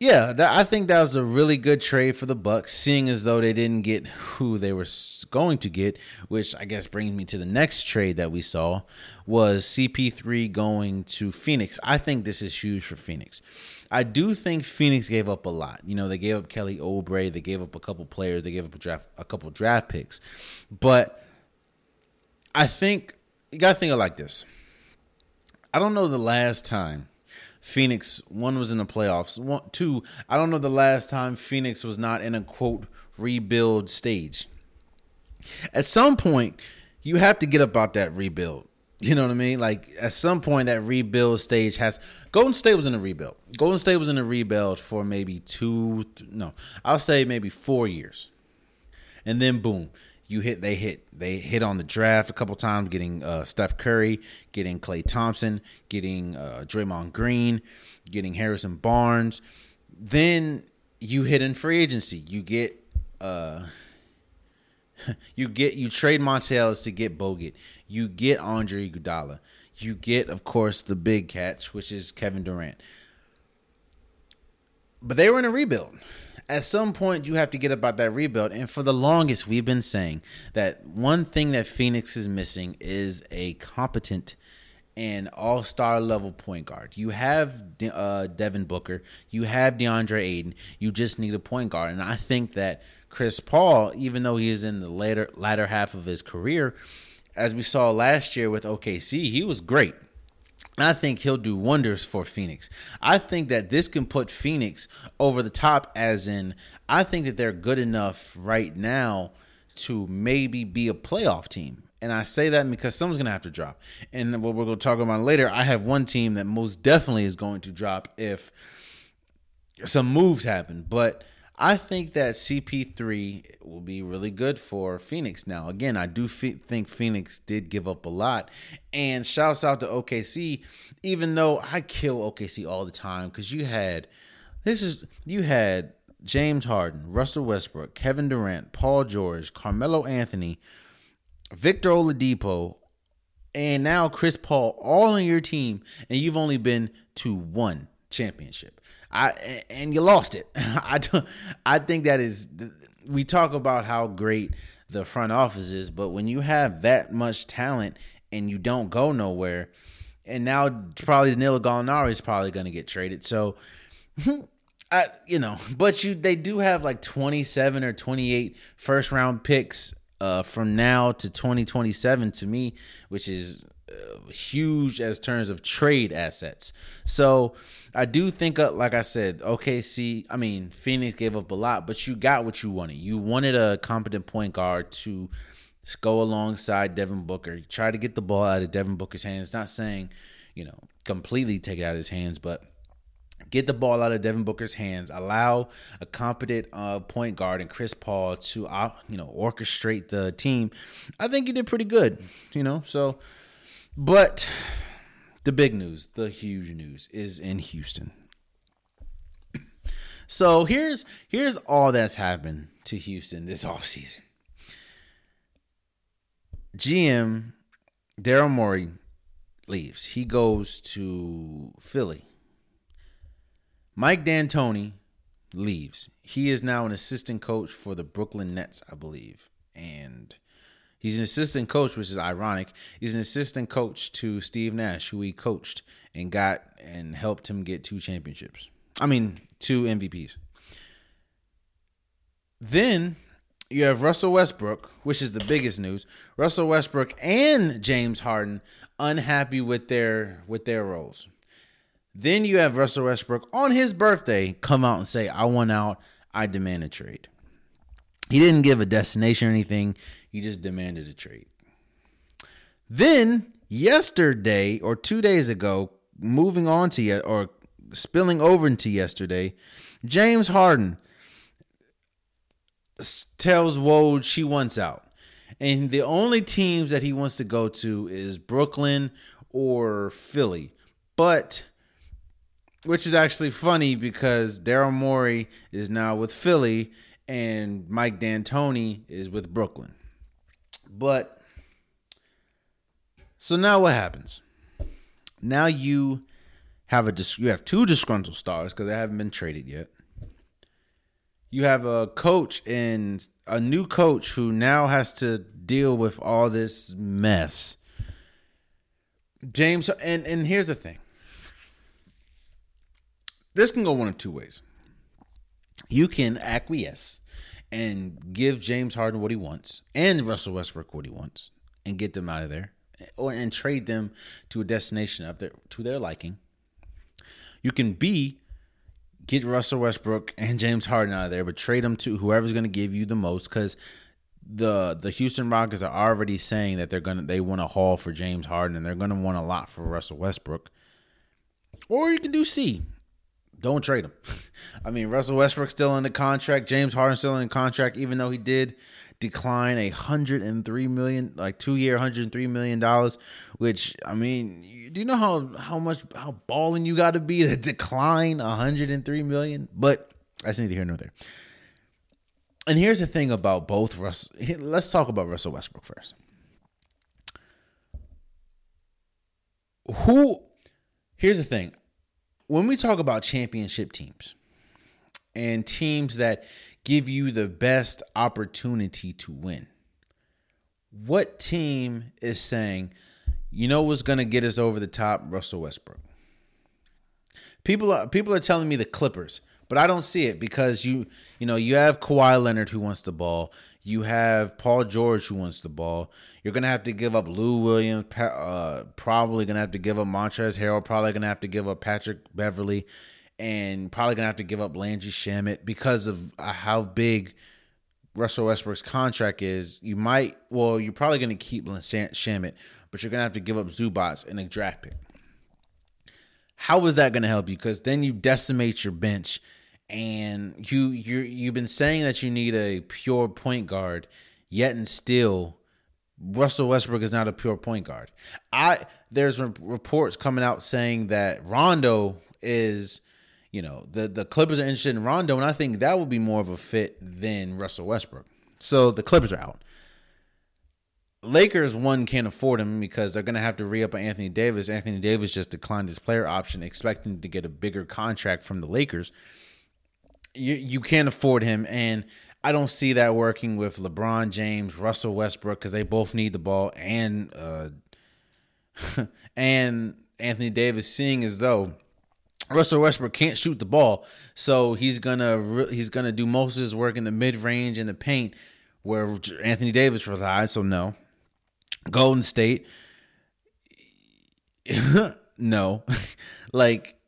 yeah, that, I think that was a really good trade for the Bucks, seeing as though they didn't get who they were going to get. Which I guess brings me to the next trade that we saw was CP3 going to Phoenix. I think this is huge for Phoenix. I do think Phoenix gave up a lot. You know, they gave up Kelly Oubre, they gave up a couple players, they gave up a draft a couple draft picks. But I think you gotta think of like this. I don't know the last time Phoenix one was in the playoffs. One, two, I don't know the last time Phoenix was not in a quote rebuild stage. At some point, you have to get about that rebuild. You know what I mean? Like at some point, that rebuild stage has. Golden State was in a rebuild. Golden State was in a rebuild for maybe two. No, I'll say maybe four years, and then boom, you hit. They hit. They hit on the draft a couple times, getting uh, Steph Curry, getting Klay Thompson, getting uh, Draymond Green, getting Harrison Barnes. Then you hit in free agency. You get. Uh, (laughs) you get you trade Monta Ellis to get Bogut. You get Andre Iguodala. You get, of course, the big catch, which is Kevin Durant. But they were in a rebuild. At some point, you have to get about that rebuild. And for the longest, we've been saying that one thing that Phoenix is missing is a competent and all star level point guard. You have uh, Devin Booker, you have DeAndre Ayton. You just need a point guard. And I think that Chris Paul, even though he is in the later latter half of his career, as we saw last year with OKC, he was great. I think he'll do wonders for Phoenix. I think that this can put Phoenix over the top, as in, I think that they're good enough right now to maybe be a playoff team. And I say that because someone's going to have to drop. And what we're going to talk about later, I have one team that most definitely is going to drop if some moves happen. But I think that CP3 will be really good for Phoenix. Now, again, I do think Phoenix did give up a lot. And shouts out to OKC, even though I kill OKC all the time because you had this is you had James Harden, Russell Westbrook, Kevin Durant, Paul George, Carmelo Anthony, Victor Oladipo, and now Chris Paul all on your team, and you've only been to one championship. I and you lost it. (laughs) I I think that is we talk about how great the front office is, but when you have that much talent and you don't go nowhere, and now probably Danilo Gallinari is probably going to get traded. So (laughs) I, you know, but you they do have like 27 or 28 first round picks uh, from now to 2027 to me, which is uh, huge as terms of trade assets. So I do think, uh, like I said, OKC. I mean, Phoenix gave up a lot, but you got what you wanted. You wanted a competent point guard to go alongside Devin Booker. Try to get the ball out of Devin Booker's hands. Not saying, you know, completely take it out of his hands, but get the ball out of Devin Booker's hands, allow a competent uh, point guard and Chris Paul to uh, you know orchestrate the team. I think you did pretty good, you know. So, but the big news, the huge news, is in Houston. (clears throat) So here's here's all that's happened to Houston this (laughs) offseason. GM Daryl Morey leaves. He goes to Philly. Mike D'Antoni leaves. He is now an assistant coach for the Brooklyn Nets, I believe. And he's an assistant coach, which is ironic. He's an assistant coach to Steve Nash, who he coached and got and helped him get two championships. I mean, two MVPs. Then you have Russell Westbrook, which is the biggest news. Russell Westbrook and James Harden unhappy with their with their roles. Then you have Russell Westbrook on his birthday come out and say, I want out. I demand a trade. He didn't give a destination or anything. He just demanded a trade. Then yesterday or two days ago, moving on to or spilling over into yesterday, James Harden tells Woj she wants out. And the only teams that he wants to go to is Brooklyn or Philly. But which is actually funny because Daryl Morey is now with Philly and Mike D'Antoni is with Brooklyn. But so now what happens? Now you have a you have two disgruntled stars because they haven't been traded yet. You have a coach and a new coach who now has to deal with all this mess. James and and here's the thing this can go one of two ways. You can acquiesce and give James Harden what he wants and Russell Westbrook what he wants and get them out of there or and trade them to a destination of their to their liking. You can B get Russell Westbrook and James Harden out of there, but trade them to whoever's going to give you the most because the the Houston Rockets are already saying that they're gonna they want a haul for James Harden and they're gonna want a lot for Russell Westbrook. Or you can do C don't trade him. I mean, Russell Westbrook still in the contract. James Harden still in the contract, even though he did decline a hundred and three million, like two year, hundred and three million dollars. Which I mean, do you know how how much how balling you got to be to decline a hundred and three million? But that's neither here nor there. And here's the thing about both Russ. Let's talk about Russell Westbrook first. Who? Here's the thing when we talk about championship teams and teams that give you the best opportunity to win, what team is saying, you know what's going to get us over the top? Russell Westbrook. People are people are telling me the Clippers, but I don't see it because you you know you have Kawhi Leonard who wants the ball. You have Paul George who wants the ball. You're gonna have to give up Lou Williams. Uh, probably gonna have to give up Montrezl Harrell. Probably gonna have to give up Patrick Beverley, and probably gonna have to give up Landry Shamet because of uh, how big Russell Westbrook's contract is. You might, well, you're probably gonna keep Shamet, but you're gonna have to give up Zubac and a draft pick. How is that gonna help you? Because then you decimate your bench and you you you've been saying that you need a pure point guard, yet and still Russell Westbrook is not a pure point guard. I there's reports coming out saying that Rondo is, you know, the the Clippers are interested in Rondo, and I think that would be more of a fit than Russell Westbrook. So the Clippers are out. Lakers one can't afford him because they're going to have to re up on Anthony Davis. Anthony Davis just declined his player option, expecting to get a bigger contract from the Lakers you you can't afford him, and I don't see that working with LeBron James, Russell Westbrook, because they both need the ball, and uh, (laughs) and Anthony Davis, seeing as though Russell Westbrook can't shoot the ball, so he's gonna he's gonna do most of his work in the mid range and the paint, where Anthony Davis resides. So no, Golden State, (laughs) no, (laughs) like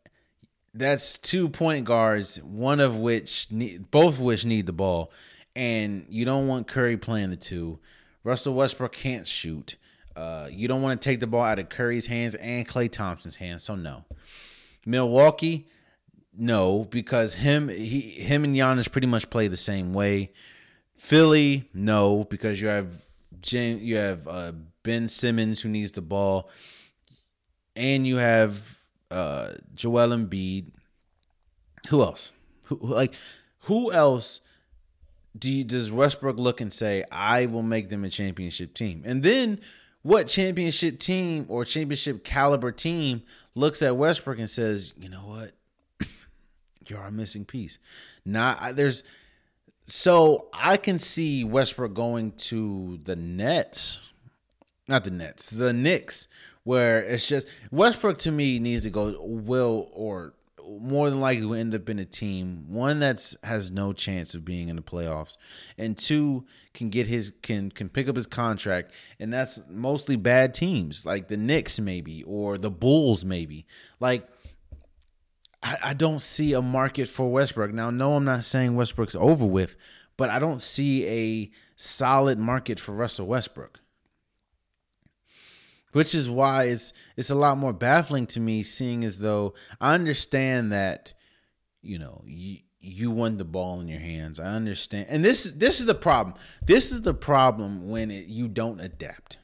that's two point guards, one of which need, both of which need the ball, and you don't want Curry playing the two. Russell Westbrook can't shoot. Uh, you don't want to take the ball out of Curry's hands and Klay Thompson's hands. So no. Milwaukee, no, because him he him and Giannis pretty much play the same way. Philly, no, because you have James, you have uh, Ben Simmons who needs the ball, and you have uh, Joel Embiid. Who else? Who like who else? Do you, does Westbrook look and say, "I will make them a championship team"? And then what championship team or championship caliber team looks at Westbrook and says, "You know what? (coughs) You're our missing piece." Not there's so I can see Westbrook going to the Nets, not the Nets, the Knicks, where it's just Westbrook to me needs to go will or more than likely will end up in a team one that's has no chance of being in the playoffs and two can get his can can pick up his contract and that's mostly bad teams like the Knicks maybe or the Bulls maybe. Like I, I don't see a market for Westbrook. Now no I'm not saying Westbrook's over with but I don't see a solid market for Russell Westbrook which is why it's it's a lot more baffling to me seeing as though I understand that you know you you want the ball in your hands. I understand, and this is this is the problem. This is the problem when it, you don't adapt.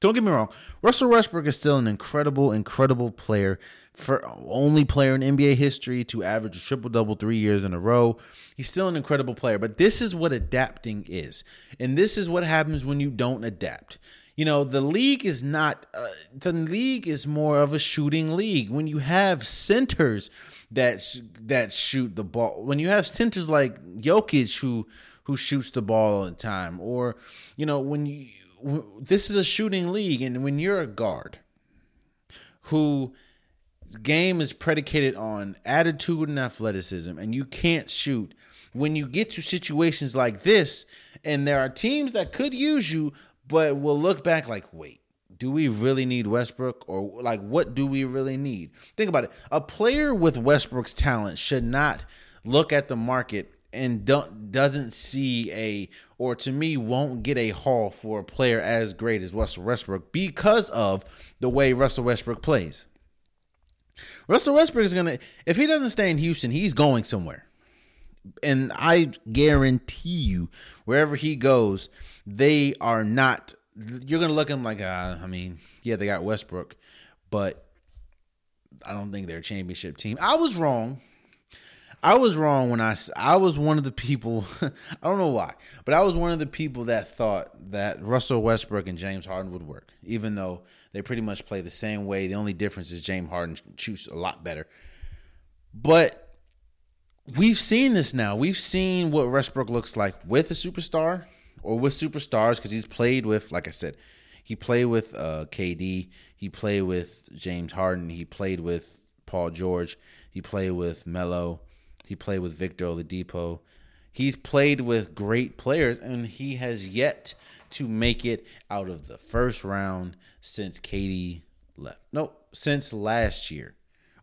Don't get me wrong. Russell Westbrook is still an incredible, incredible player. For only player in NBA history to average a triple double three years in a row. He's still an incredible player, but this is what adapting is. And this is what happens when you don't adapt you know the league is not uh, the league is more of a shooting league. When you have centers that sh- that shoot the ball when you have centers like Jokic who who shoots the ball all the time or you know when you this is a shooting league and when you're a guard who game is predicated on attitude and athleticism and you can't shoot. When you get to situations like this and there are teams that could use you but we'll look back like, wait, do we really need Westbrook or like what do we really need? Think about it. A player with Westbrook's talent should not look at the market and don't doesn't see a or to me won't get a haul for a player as great as Russell Westbrook because of the way Russell Westbrook plays. Russell Westbrook is gonna if he doesn't stay in Houston, he's going somewhere. And I guarantee you, wherever he goes, they are not. You're gonna look at them like, uh, I mean, yeah, they got Westbrook, but I don't think they're a championship team. I was wrong. I was wrong when I I was one of the people. (laughs) I don't know why, but I was one of the people that thought that Russell Westbrook and James Harden would work, even though they pretty much play the same way. The only difference is James Harden shoots a lot better. But we've seen this now. We've seen what Westbrook looks like with a superstar or with superstars because he's played with, like I said, he played with uh, KD, he played with James Harden, he played with Paul George, he played with Melo, he played with Victor Oladipo. He's played with great players, and he has yet to make it out of the first round since KD left. No, since last year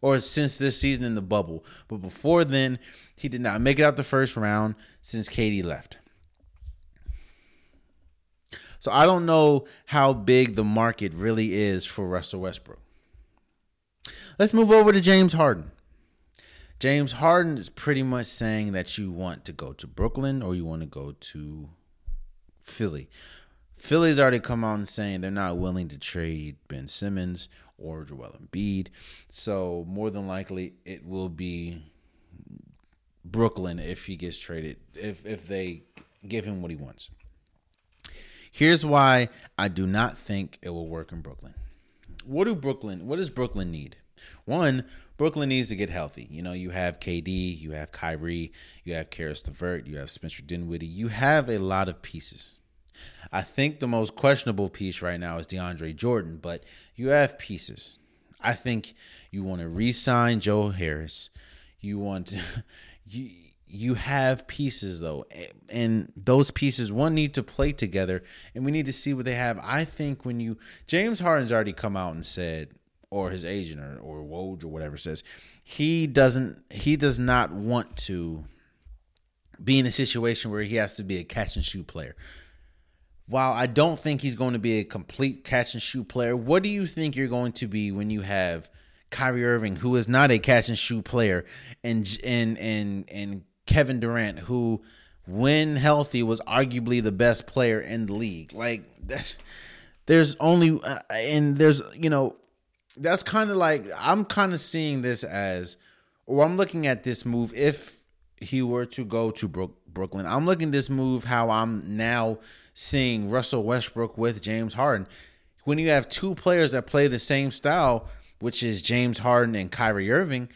or since this season in the bubble. But before then, he did not make it out the first round since KD left. So I don't know how big the market really is for Russell Westbrook. Let's move over to James Harden. James Harden is pretty much saying that you want to go to Brooklyn or you want to go to Philly. Philly's already come out and saying they're not willing to trade Ben Simmons or Joel Embiid. So more than likely it will be Brooklyn if he gets traded, if if they give him what he wants. Here's why I do not think it will work in Brooklyn. What do Brooklyn? What does Brooklyn need? One, Brooklyn needs to get healthy. You know, you have KD, you have Kyrie, you have Caris LeVert, you have Spencer Dinwiddie. You have a lot of pieces. I think the most questionable piece right now is DeAndre Jordan, but you have pieces. I think you want to re-sign Joe Harris. You want to, (laughs) you you have pieces though, and those pieces one need to play together, and we need to see what they have. I think when you James Harden's already come out and said, or his agent or or Woj or whatever says, he doesn't he does not want to be in a situation where he has to be a catch and shoot player. While I don't think he's going to be a complete catch and shoot player, what do you think you're going to be when you have Kyrie Irving, who is not a catch and shoot player, and and and and Kevin Durant, who when healthy was arguably the best player in the league? Like that's there's only uh, and there's you know that's kind of like I'm kind of seeing this as or I'm looking at this move if he were to go to Brook, Brooklyn. I'm looking this move how I'm now seeing Russell Westbrook with James Harden. When you have two players that play the same style, which is James Harden and Kyrie Irving,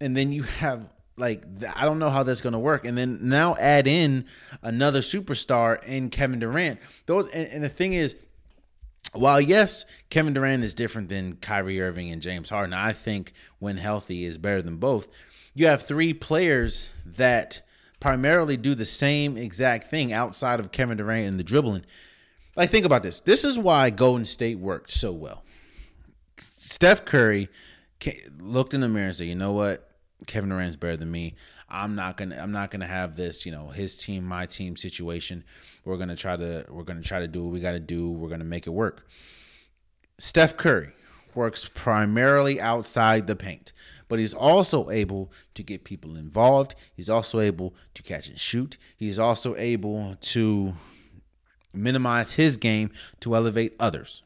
and then you have like I don't know how that's going to work. And then now add in another superstar in Kevin Durant. Those and, and the thing is while yes, Kevin Durant is different than Kyrie Irving and James Harden, I think when healthy is better than both. You have three players that primarily do the same exact thing outside of Kevin Durant and the dribbling. Like think about this. This is why Golden State worked so well. Steph Curry looked in the mirror and said, "You know what? Kevin Durant's better than me. I'm not gonna. I'm not gonna have this. You know, his team, my team situation. We're gonna try to. We're gonna try to do what we got to do. We're gonna make it work." Steph Curry works primarily outside the paint, but he's also able to get people involved. He's also able to catch and shoot. He's also able to minimize his game to elevate others.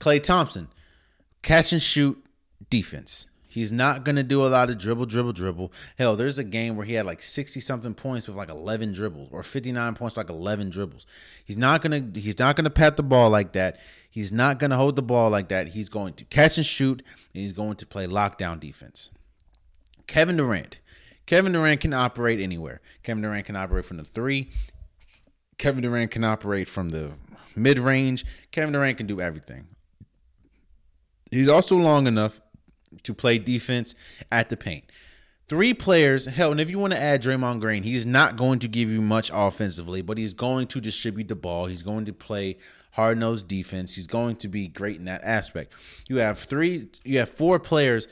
Klay Thompson, catch and shoot defense. He's not going to do a lot of dribble, dribble, dribble. Hell, there's a game where he had like 60 something points with like 11 dribbles or 59 points like 11 dribbles. He's not going to he's not going to pat the ball like that. He's not going to hold the ball like that. He's going to catch and shoot and he's going to play lockdown defense. Kevin Durant. Kevin Durant can operate anywhere. Kevin Durant can operate from the 3. Kevin Durant can operate from the mid range. Kevin Durant can do everything. He's also long enough to play defense at the paint. Three players, hell, and if you want to add Draymond Green, he's not going to give you much offensively, but he's going to distribute the ball. He's going to play hard nosed defense. He's going to be great in that aspect. You have three, you have four players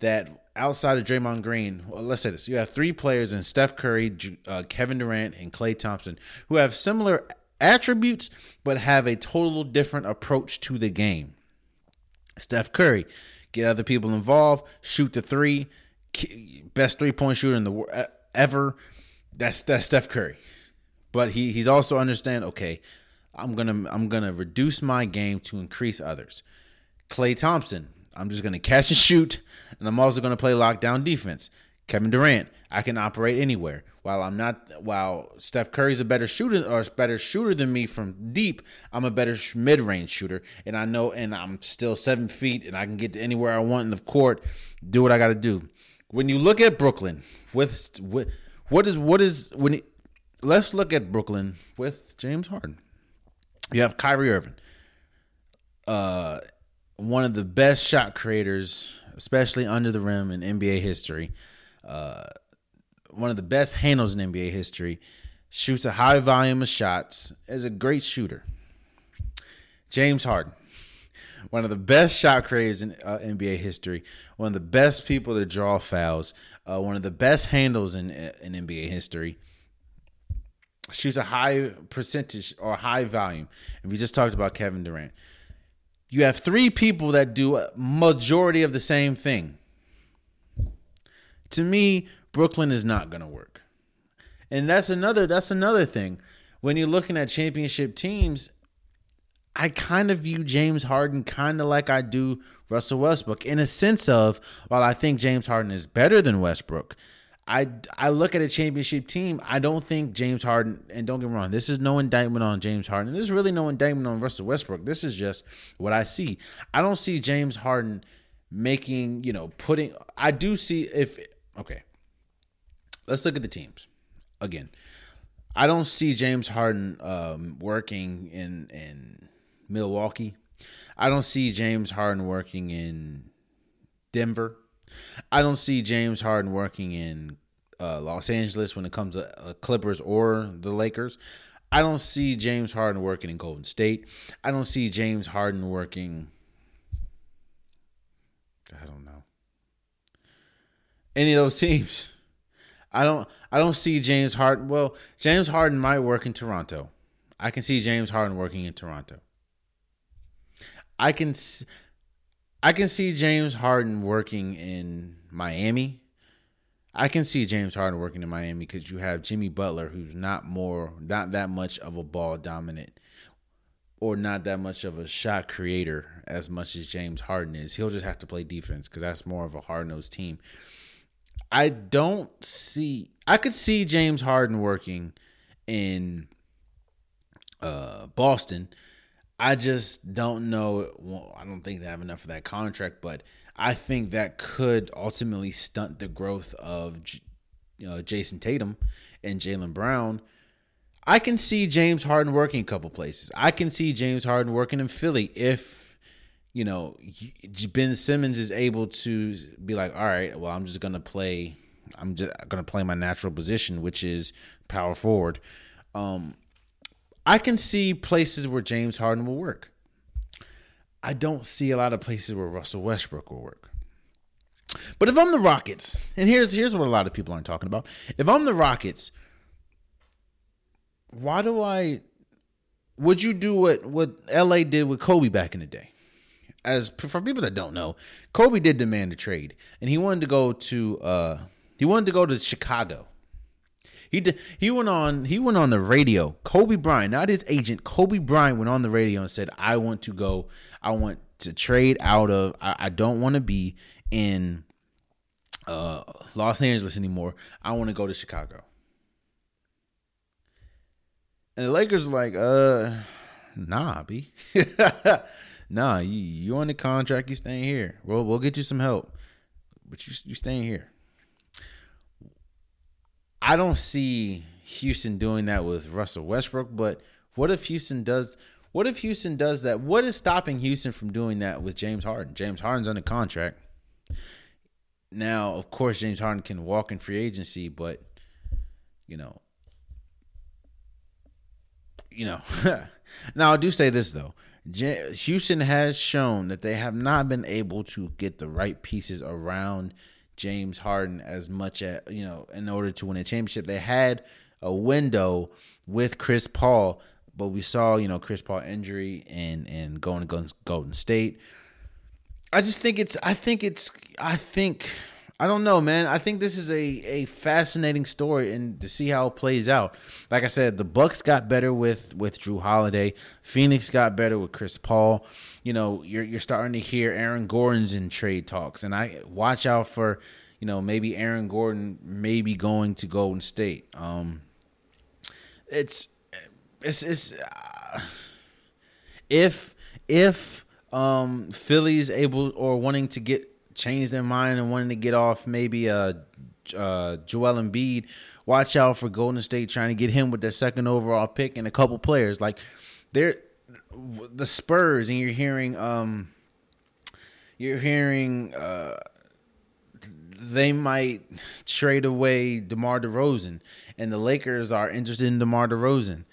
that outside of Draymond Green, well, let's say this: you have three players in Steph Curry, uh, Kevin Durant, and Klay Thompson who have similar attributes but have a total different approach to the game. Steph Curry get other people involved, shoot the three, best three point shooter in the ever. That's that's Steph Curry, but he he's also understand. Okay, I'm gonna I'm gonna reduce my game to increase others. Klay Thompson, I'm just gonna catch and shoot, and I'm also gonna play lockdown defense. Kevin Durant, I can operate anywhere. While I'm not, while Steph Curry's a better shooter or better shooter than me from deep, I'm a better mid range shooter, and I know, and I'm still seven feet, and I can get to anywhere I want in the court, do what I got to do. When you look at Brooklyn with, with what is what is when let's look at Brooklyn with James Harden. You have Kyrie Irving, uh, one of the best shot creators, especially under the rim in NBA history uh, one of the best handles in NBA history, shoots a high volume of shots, is a great shooter. James Harden, one of the best shot creators in uh, NBA history, one of the best people to draw fouls, uh, one of the best handles in in NBA history. Shoots a high percentage or high volume. And we just talked about Kevin Durant. You have three people that do a majority of the same thing to me, Brooklyn is not going to work. And that's another that's another thing. When you're looking at championship teams, I kind of view James Harden kind of like I do Russell Westbrook in a sense of while I think James Harden is better than Westbrook, I I look at a championship team, I don't think James Harden and don't get me wrong, this is no indictment on James Harden. This is really no indictment on Russell Westbrook. This is just what I see. I don't see James Harden making, you know, putting I do see if Okay. Let's look at the teams. Again, I don't see James Harden um, working in in Milwaukee. I don't see James Harden working in Denver. I don't see James Harden working in uh, Los Angeles when it comes to uh, Clippers or the Lakers. I don't see James Harden working in Golden State. I don't see James Harden working. I don't know any of those teams. I don't. I don't see James Harden. Well, James Harden might work in Toronto. I can see James Harden working in Toronto. I can. I can see James Harden working in Miami. I can see James Harden working in Miami because you have Jimmy Butler, who's not more, not that much of a ball dominant, or not that much of a shot creator as much as James Harden is. He'll just have to play defense because that's more of a hard nosed team. I don't see. I could see James Harden working in uh, Boston I just don't know. Well, I don't think they have enough of that contract, but I think that could ultimately stunt the growth of uh, Jayson Tatum and Jaylen Brown. I can see James Harden working a couple places. I can see James Harden working in Philly if, you know, Ben Simmons is able to be like, all right, well, I'm just gonna play. I'm just gonna play my natural position, which is power forward. Um, I can see places where James Harden will work. I don't see a lot of places where Russell Westbrook will work. But if I'm the Rockets, and here's here's what a lot of people aren't talking about. If I'm the Rockets, why do I would you do what what LA did with Kobe back in the day? As for people that don't know, Kobe did demand a trade, and he wanted to go to uh he wanted to go to Chicago. He did, he went on he went on the radio. Kobe Bryant, not his agent, Kobe Bryant went on the radio and said, "I want to go. I want to trade out of. I, I don't want to be in uh, Los Angeles anymore. I want to go to Chicago." And the Lakers like, "Uh, nah, b, (laughs) nah. You you on the contract? You staying here? We'll we'll get you some help, but you you staying here." I don't see Houston doing that with Russell Westbrook, but what if Houston does what if Houston does that? What is stopping Houston from doing that with James Harden? James Harden's under contract. Now, of course, James Harden can walk in free agency, but you know, you know. (laughs) now, I do say this though. Houston has shown that they have not been able to get the right pieces around James Harden as much as you know in order to win a championship. They had a window with Chris Paul, but we saw you know Chris Paul injury and and going to Golden State. I just think it's I think it's I think I don't know, man. I think this is a a fascinating story and to see how it plays out. Like I said, the Bucks got better with with Jrue Holiday. Phoenix got better with Chris Paul you know, you're you're starting to hear Aaron Gordon's in trade talks, and I watch out for, you know, maybe Aaron Gordon maybe going to Golden State. Um, it's it's it's uh, if if um Philly's able or wanting to get change their mind and wanting to get off maybe uh uh Joel Embiid, watch out for Golden State trying to get him with their second overall pick and a couple players like they're the Spurs and you're hearing um you're hearing uh they might trade away DeMar DeRozan and the Lakers are interested in DeMar DeRozan.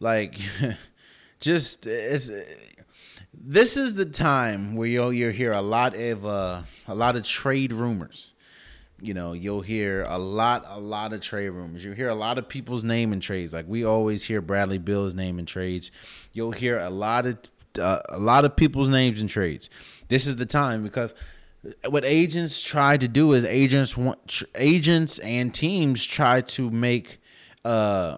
Like (laughs) just it's this is the time where you'll you hear a lot of uh, a lot of trade rumors. You know you'll hear a lot a lot of trade rumors. You hear a lot of people's name in trades. Like we always hear Bradley Beal's name in trades. You'll hear a lot of uh, a lot of people's names in trades. This is the time because what agents try to do is agents want tr- agents and teams try to make uh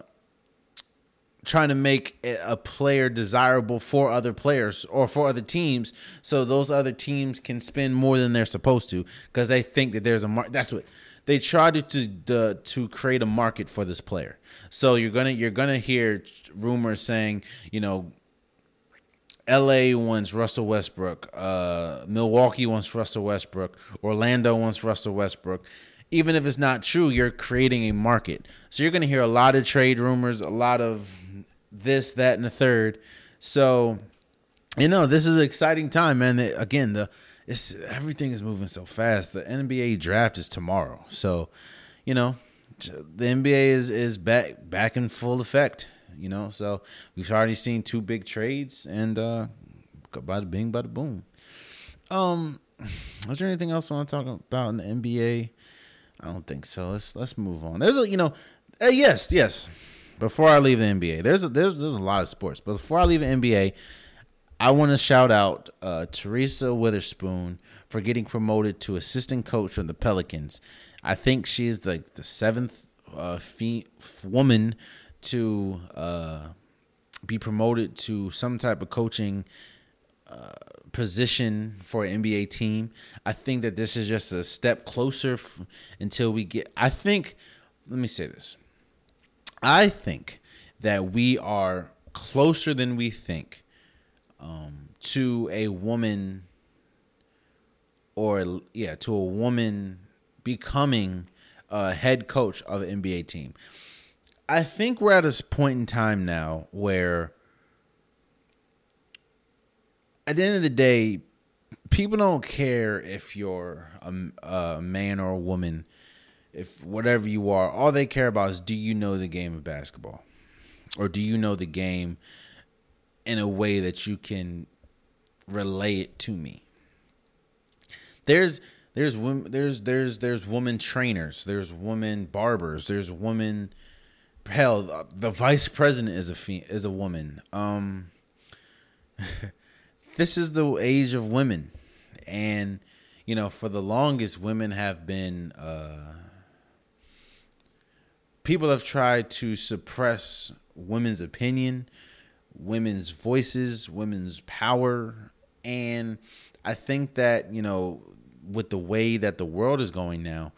trying to make a player desirable for other players or for other teams so those other teams can spend more than they're supposed to because they think that there's a market that's what they try to to to create a market for this player. So you're gonna you're gonna hear rumors saying you know LA wants Russell Westbrook, uh, Milwaukee wants Russell Westbrook, Orlando wants Russell Westbrook even if it's not true, you're creating a market. So you're going to hear a lot of trade rumors, a lot of this, that, and the third. So you know, this is an exciting time, man. Again, the it's everything is moving so fast. The NBA draft is tomorrow, so you know, the NBA is is back back in full effect. You know, so we've already seen two big trades, and uh, bada bing, bada boom. Um, (sighs) is there anything else I want to talk about in the NBA? I don't think so. Let's let's move on. There's a you know, uh, yes, yes. Before I leave the NBA, there's a, there's there's a lot of sports, but before I leave the NBA, I want to shout out uh, Teresa Weatherspoon for getting promoted to assistant coach from the Pelicans. I think she's like the seventh uh, fee- woman to uh, be promoted to some type of coaching uh, position for an NBA team. I think that this is just a step closer f- until we get. I think, let me say this. I think that we are closer than we think um, to a woman, or yeah, to a woman becoming a head coach of an NBA team. I think we're at a point in time now where at the end of the day, people don't care if you're a, a, man or a woman, if whatever you are. All they care about is do you know the game of basketball, or do you know the game in a way that you can relay it to me. There's there's women there's there's there's woman trainers, there's woman barbers, there's woman hell the vice president is a fe- is a woman. Um (laughs) this is the age of women and you know for the longest women have been uh people have tried to suppress women's opinion women's voices, women's power, and I think that, you know, with the way that the world is going now,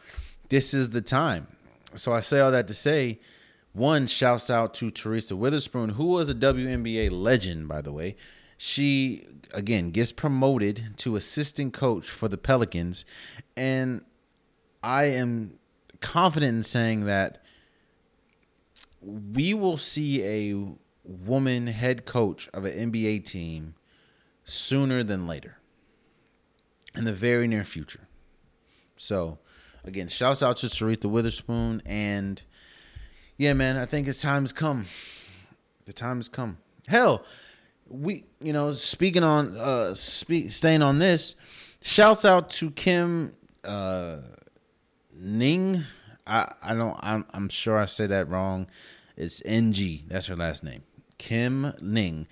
this is the time. So I say all that to say, one shouts out to Teresa Weatherspoon, who was a WNBA legend, by the way. She again gets promoted to assistant coach for the Pelicans, and I am confident in saying that we will see a woman head coach of an NBA team sooner than later in the very near future. So, again, shouts out to Sarita Weatherspoon. And yeah, man, I think it's time has come. The time has come. Hell, we, you know, speaking on, uh, speak, staying on this, shouts out to Kim, uh, Ning. I, I don't, I'm, I'm sure I said that wrong. It's NG. That's her last name. Kim Ning.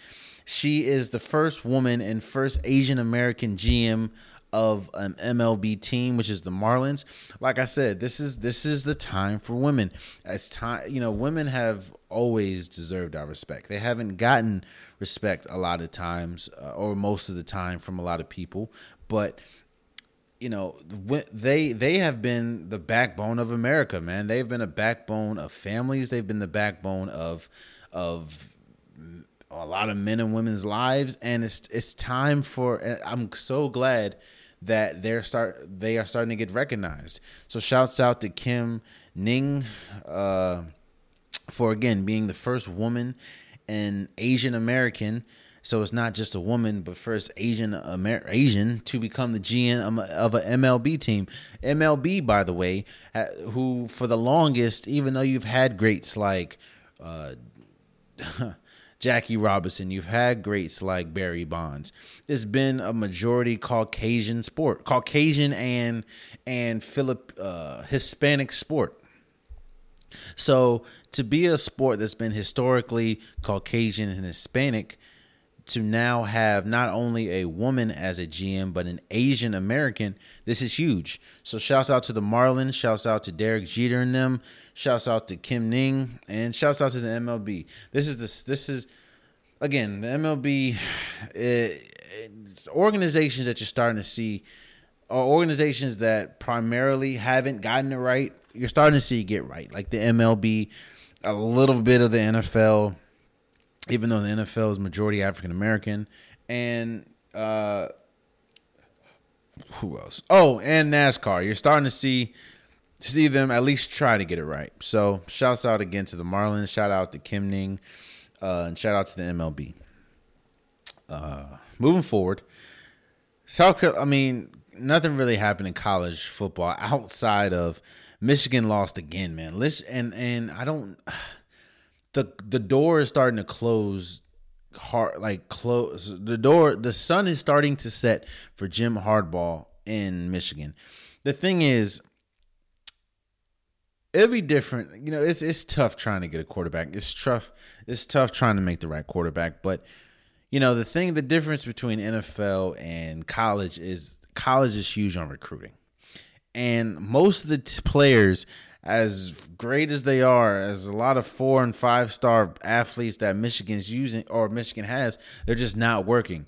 She is the first woman and first Asian American GM of an MLB team, which is the Marlins. Like I said, this is this is the time for women. It's time, you know, women have always deserved our respect. They haven't gotten respect a lot of times, uh, or most of the time, from a lot of people. But you know, they they have been the backbone of America, man. They've been a backbone of families. They've been the backbone of of a lot of men and women's lives and it's it's time for I'm so glad that they're start they are starting to get recognized. So shouts out to Kim Ning uh, for again being the first woman and Asian American so it's not just a woman, but first Asian Amer- Asian to become the GM of an MLB team. MLB, by the way, who for the longest, even though you've had greats like uh, (laughs) Jackie Robinson, you've had greats like Barry Bonds. It's been a majority Caucasian sport, Caucasian and and Philip uh, Hispanic sport. So to be a sport that's been historically Caucasian and Hispanic, to now have not only a woman as a GM but an Asian American, this is huge. So shouts out to the Marlins, shouts out to Derek Jeter and them. Shouts out to Kim Ning and shouts out to the MLB. This is this this is again the MLB (sighs) it, organizations that you're starting to see are organizations that primarily haven't gotten it right. You're starting to see get right, like the MLB, a little bit of the NFL, even though the NFL is majority African American, and uh, who else? Oh, and NASCAR. You're starting to see see them at least try to get it right. So shouts out again to the Marlins. Shout out to Kim Ning. Uh, and shout out to the MLB. Uh, moving forward, South I mean, nothing really happened in college football outside of Michigan lost again, man. And and I don't the the door is starting to close hard like close the door the sun is starting to set for Jim Harbaugh in Michigan. The thing is it'll be different. You know, it's it's tough trying to get a quarterback. It's tough. It's tough trying to make the right quarterback. But you know, the thing, the difference between NFL and college is college is huge on recruiting, and most of the t- players, as great as they are, as a lot of four and five star athletes that Michigan's using or Michigan has, they're just not working,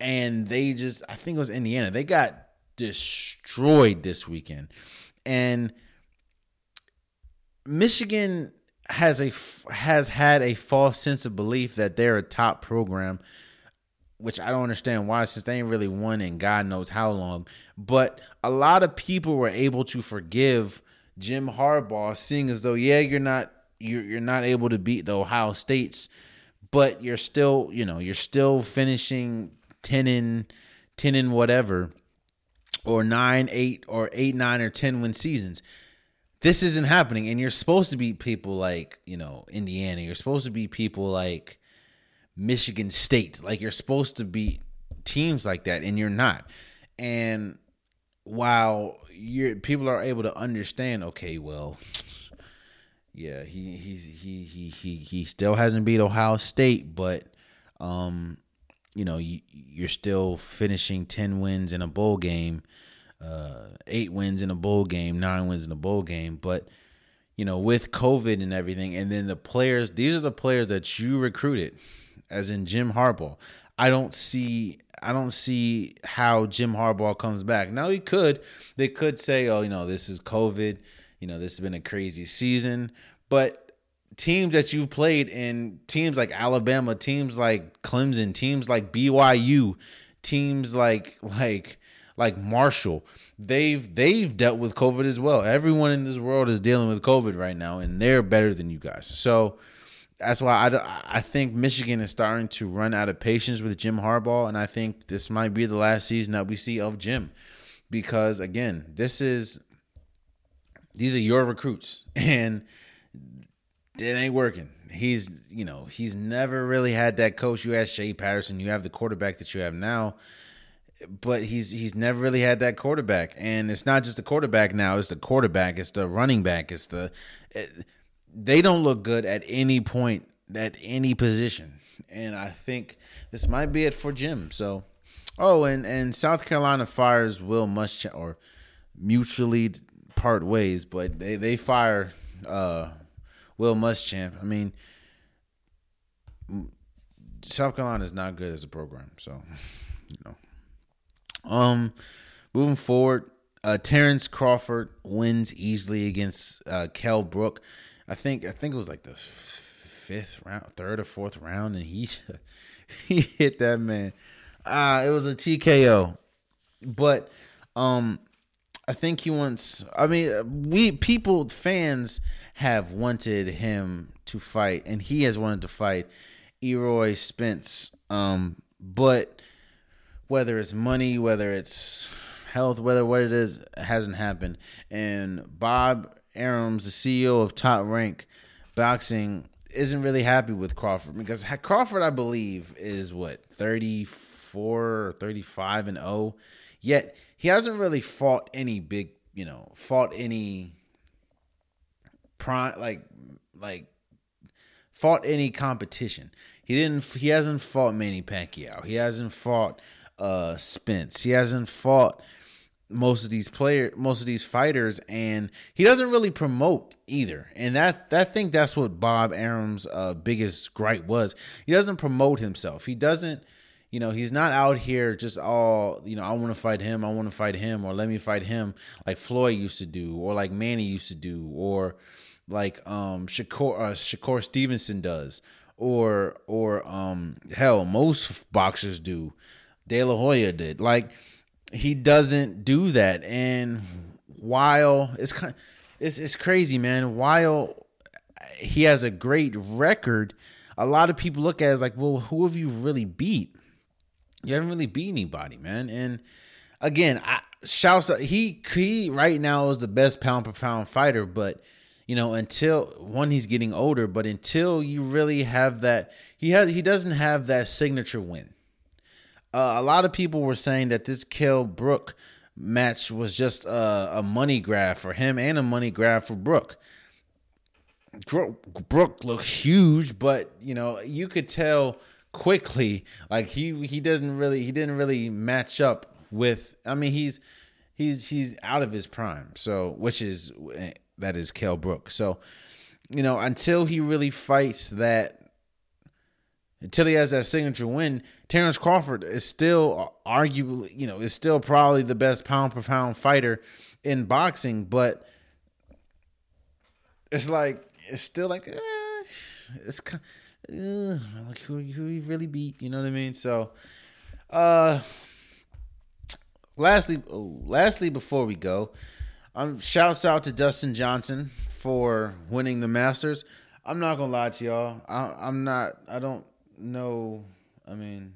and they just, I think it was Indiana, they got destroyed this weekend, and Michigan has a has had a false sense of belief that they're a top program, which I don't understand why, since they ain't really won in God knows how long. But a lot of people were able to forgive Jim Harbaugh, seeing as though yeah, you're not you're you're not able to beat the Ohio States, but you're still you know you're still finishing ten in ten in whatever, or nine eight or eight nine or ten win seasons. This isn't happening and you're supposed to be people like you know indiana. You're supposed to be people like michigan state. Like you're supposed to be teams like that and you're not. And while you're people are able to understand okay well yeah he he's he he he he still hasn't beat ohio state but um you know you, you're still finishing 10 wins in a bowl game uh, eight wins in a bowl game, nine wins in a bowl game. But you know, with COVID and everything, and then the players, these are the players that you recruited, as in Jim Harbaugh. I don't see I don't see how Jim Harbaugh comes back. Now he could. They could say, oh, you know, this is COVID. You know, this has been a crazy season. But teams that you've played in teams like Alabama, teams like Clemson, teams like BYU, teams like like like Marshall, they've they've dealt with COVID as well. Everyone in this world is dealing with COVID right now, and they're better than you guys. So that's why I, I think Michigan is starting to run out of patience with Jim Harbaugh, and I think this might be the last season that we see of Jim, because again, this is these are your recruits, (laughs) and it ain't working. He's you know he's never really had that coach. You had Shea Patterson, you have the quarterback that you have now but he's he's never really had that quarterback, and it's not just the quarterback now; it's the quarterback, it's the running back, it's the. It, they don't look good at any point at any position, and I think this might be it for Jim. So, oh, and and South Carolina fires Will Muschamp or mutually part ways, but they they fire uh, Will Muschamp. I mean. South Carolina is not good as a program, so you know. Um, moving forward, uh, Terrence Crawford wins easily against uh, Kell Brook. I think I think it was like the fifth round, third or fourth round, and he (laughs) he hit that man. Ah, it was a TKO, but um, I think he wants. I mean, we people fans have wanted him to fight, and he has wanted to fight Errol Spence. Um, but whether it's money, whether it's health, whether what it is, hasn't happened. And Bob Arum, the CEO of Top Rank Boxing, isn't really happy with Crawford because Crawford, I believe, is what 34 or 35 and 0. Yet he hasn't really fought any big, you know, fought any prime like like fought any competition. He didn't. He hasn't fought Manny Pacquiao. He hasn't fought uh Spence. He hasn't fought most of these player most of these fighters and he doesn't really promote either. And that that think that's what Bob Arum's uh biggest gripe was. He doesn't promote himself. He doesn't you know he's not out here just all you know i want to fight him i want to fight him or let me fight him like floyd used to do or like manny used to do or like um shakur uh, shakur stevenson does or or um hell most boxers do. De La Hoya did. Like he doesn't do that. And while it's kind it's it's crazy, man. While he has a great record, a lot of people look at it like, well, who have you really beat? you haven't really beat anybody, man. And again, I shouts he he right now is the best pound per pound fighter, but you know, until one he's getting older, but until you really have that he has he doesn't have that signature win. Uh, a lot of people were saying that this Kell Brook match was just a, a money grab for him and a money grab for Brook. Brook looked huge, but you know you could tell quickly like he he doesn't really he didn't really match up with. I mean he's he's he's out of his prime, so which is that is Kell Brook. So you know until he really fights that until he has that signature win, Terrence Crawford is still arguably, you know, is still probably the best pound per pound fighter in boxing, but it's like it's still like eh, it's kind uh, like who who he really beat, you know what I mean? So, uh, lastly, lastly before we go, um, shouts out to Dustin Johnson for winning the Masters. I'm not gonna lie to y'all. I, I'm not. I don't know. I mean,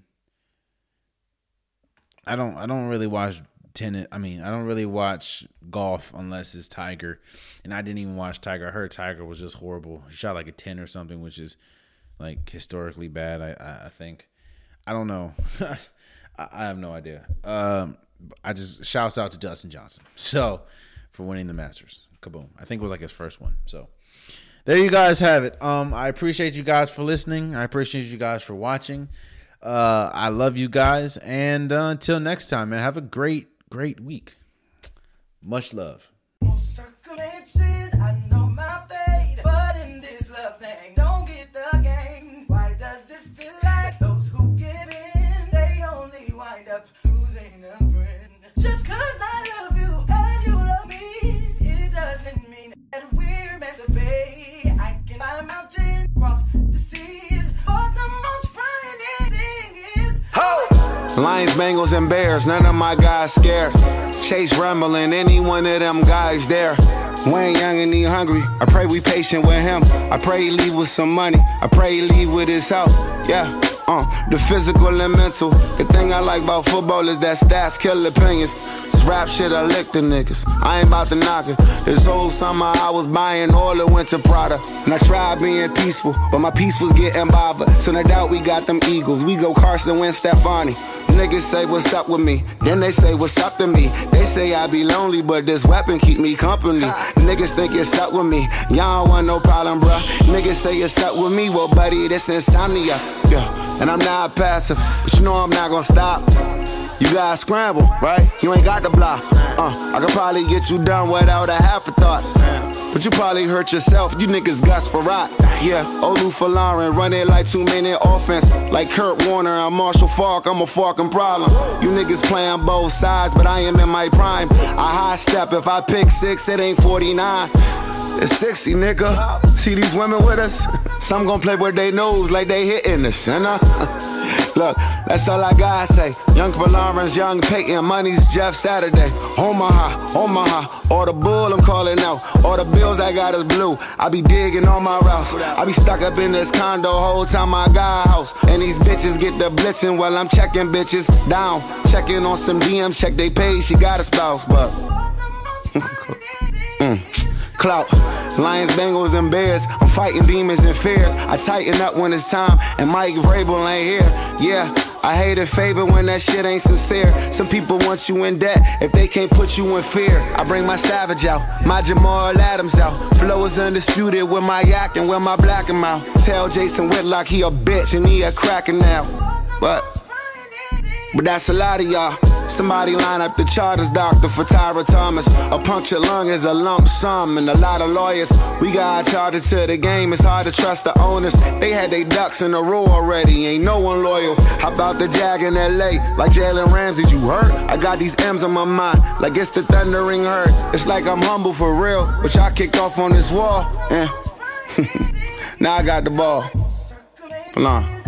I don't. I don't really watch tennis. I mean, I don't really watch golf unless it's Tiger, and I didn't even watch Tiger. I heard Tiger was just horrible. He shot like a ten or something, which is like historically bad. I I think. I don't know. (laughs) I, I have no idea. Um, I just shouts out to Dustin Johnson. (laughs) So for winning the Masters, kaboom! I think it was like his first one. So there you guys have it. Um, I appreciate you guys for listening. I appreciate you guys for watching. Uh, I love you guys, and uh, until next time, man, have a great, great week. Much love. Lions, Bengals, and Bears, none of my guys scared. Chase rumbling, any one of them guys there. Wayne Young and he hungry. I pray we patient with him. I pray he leave with some money. I pray he leave with his health. Yeah. Uh, the physical and mental. The thing I like about football is that stats kill opinions. Rap shit, I lick the niggas. I ain't about to knock it. This whole summer I was buying all the winter Prada. And I tried being peaceful, but my peace was getting bothered. So no doubt we got them Eagles. We go Carson Wentz, Stefani. Niggas say what's up with me, then they say what's up to me. They say I be lonely, but this weapon keep me company. Niggas think it's up with me, y'all don't want no problem, bruh. Niggas say it's up with me, well, buddy, this insomnia. Yeah, and I'm not passive, but you know I'm not gonna stop. You gotta scramble, right? You ain't got the block. Uh, I could probably get you done without a half a thought. But you probably hurt yourself, you niggas guts for rot. Yeah, Olu for Lauren, run it like two minute offense. Like Kurt Warner, I'm Marshall Faulk, I'm a fucking problem. You niggas playing both sides, but I am in my prime. I high step, if I pick six, it ain't 49. It's 60, nigga. See these women with us? (laughs) Some gon' play with they nose like they hitting you (laughs) know? Look, that's all I gotta say. Young Lawrence, young Peyton, money's Jeff Saturday. Omaha, Omaha, all the bull I'm calling out. All the bills I got is blue. I be digging on my routes. I be stuck up in this condo whole time I got a house. And these bitches get the blitzing while I'm checking bitches down. Checking on some DMs, check they page, she got a spouse, but. (laughs) clout. Lions, Bengals, and Bears. I'm fighting demons and fears. I tighten up when it's time, and Mike Vrabel ain't here. Yeah. I hate a favor when that shit ain't sincere. Some people want you in debt if they can't put you in fear. I bring my savage out, my Jamal Adams out. Flow is undisputed with my yak and with my black him out. Tell Jason Whitlock he a bitch and he a cracker now. But, but that's a lot of y'all. Somebody line up the charters doctor for Tyra Thomas. A punctured lung is a lump sum, and a lot of lawyers. We got chartered to the game, it's hard to trust the owners. They had their ducks in a row already, ain't no one loyal. How about the Jag in LA? Like Jalen Ramsey, you hurt? I got these M's on my mind, like it's the thundering hurt. It's like I'm humble for real, but y'all kicked off on this wall. Yeah. (laughs) now I got the ball. For long.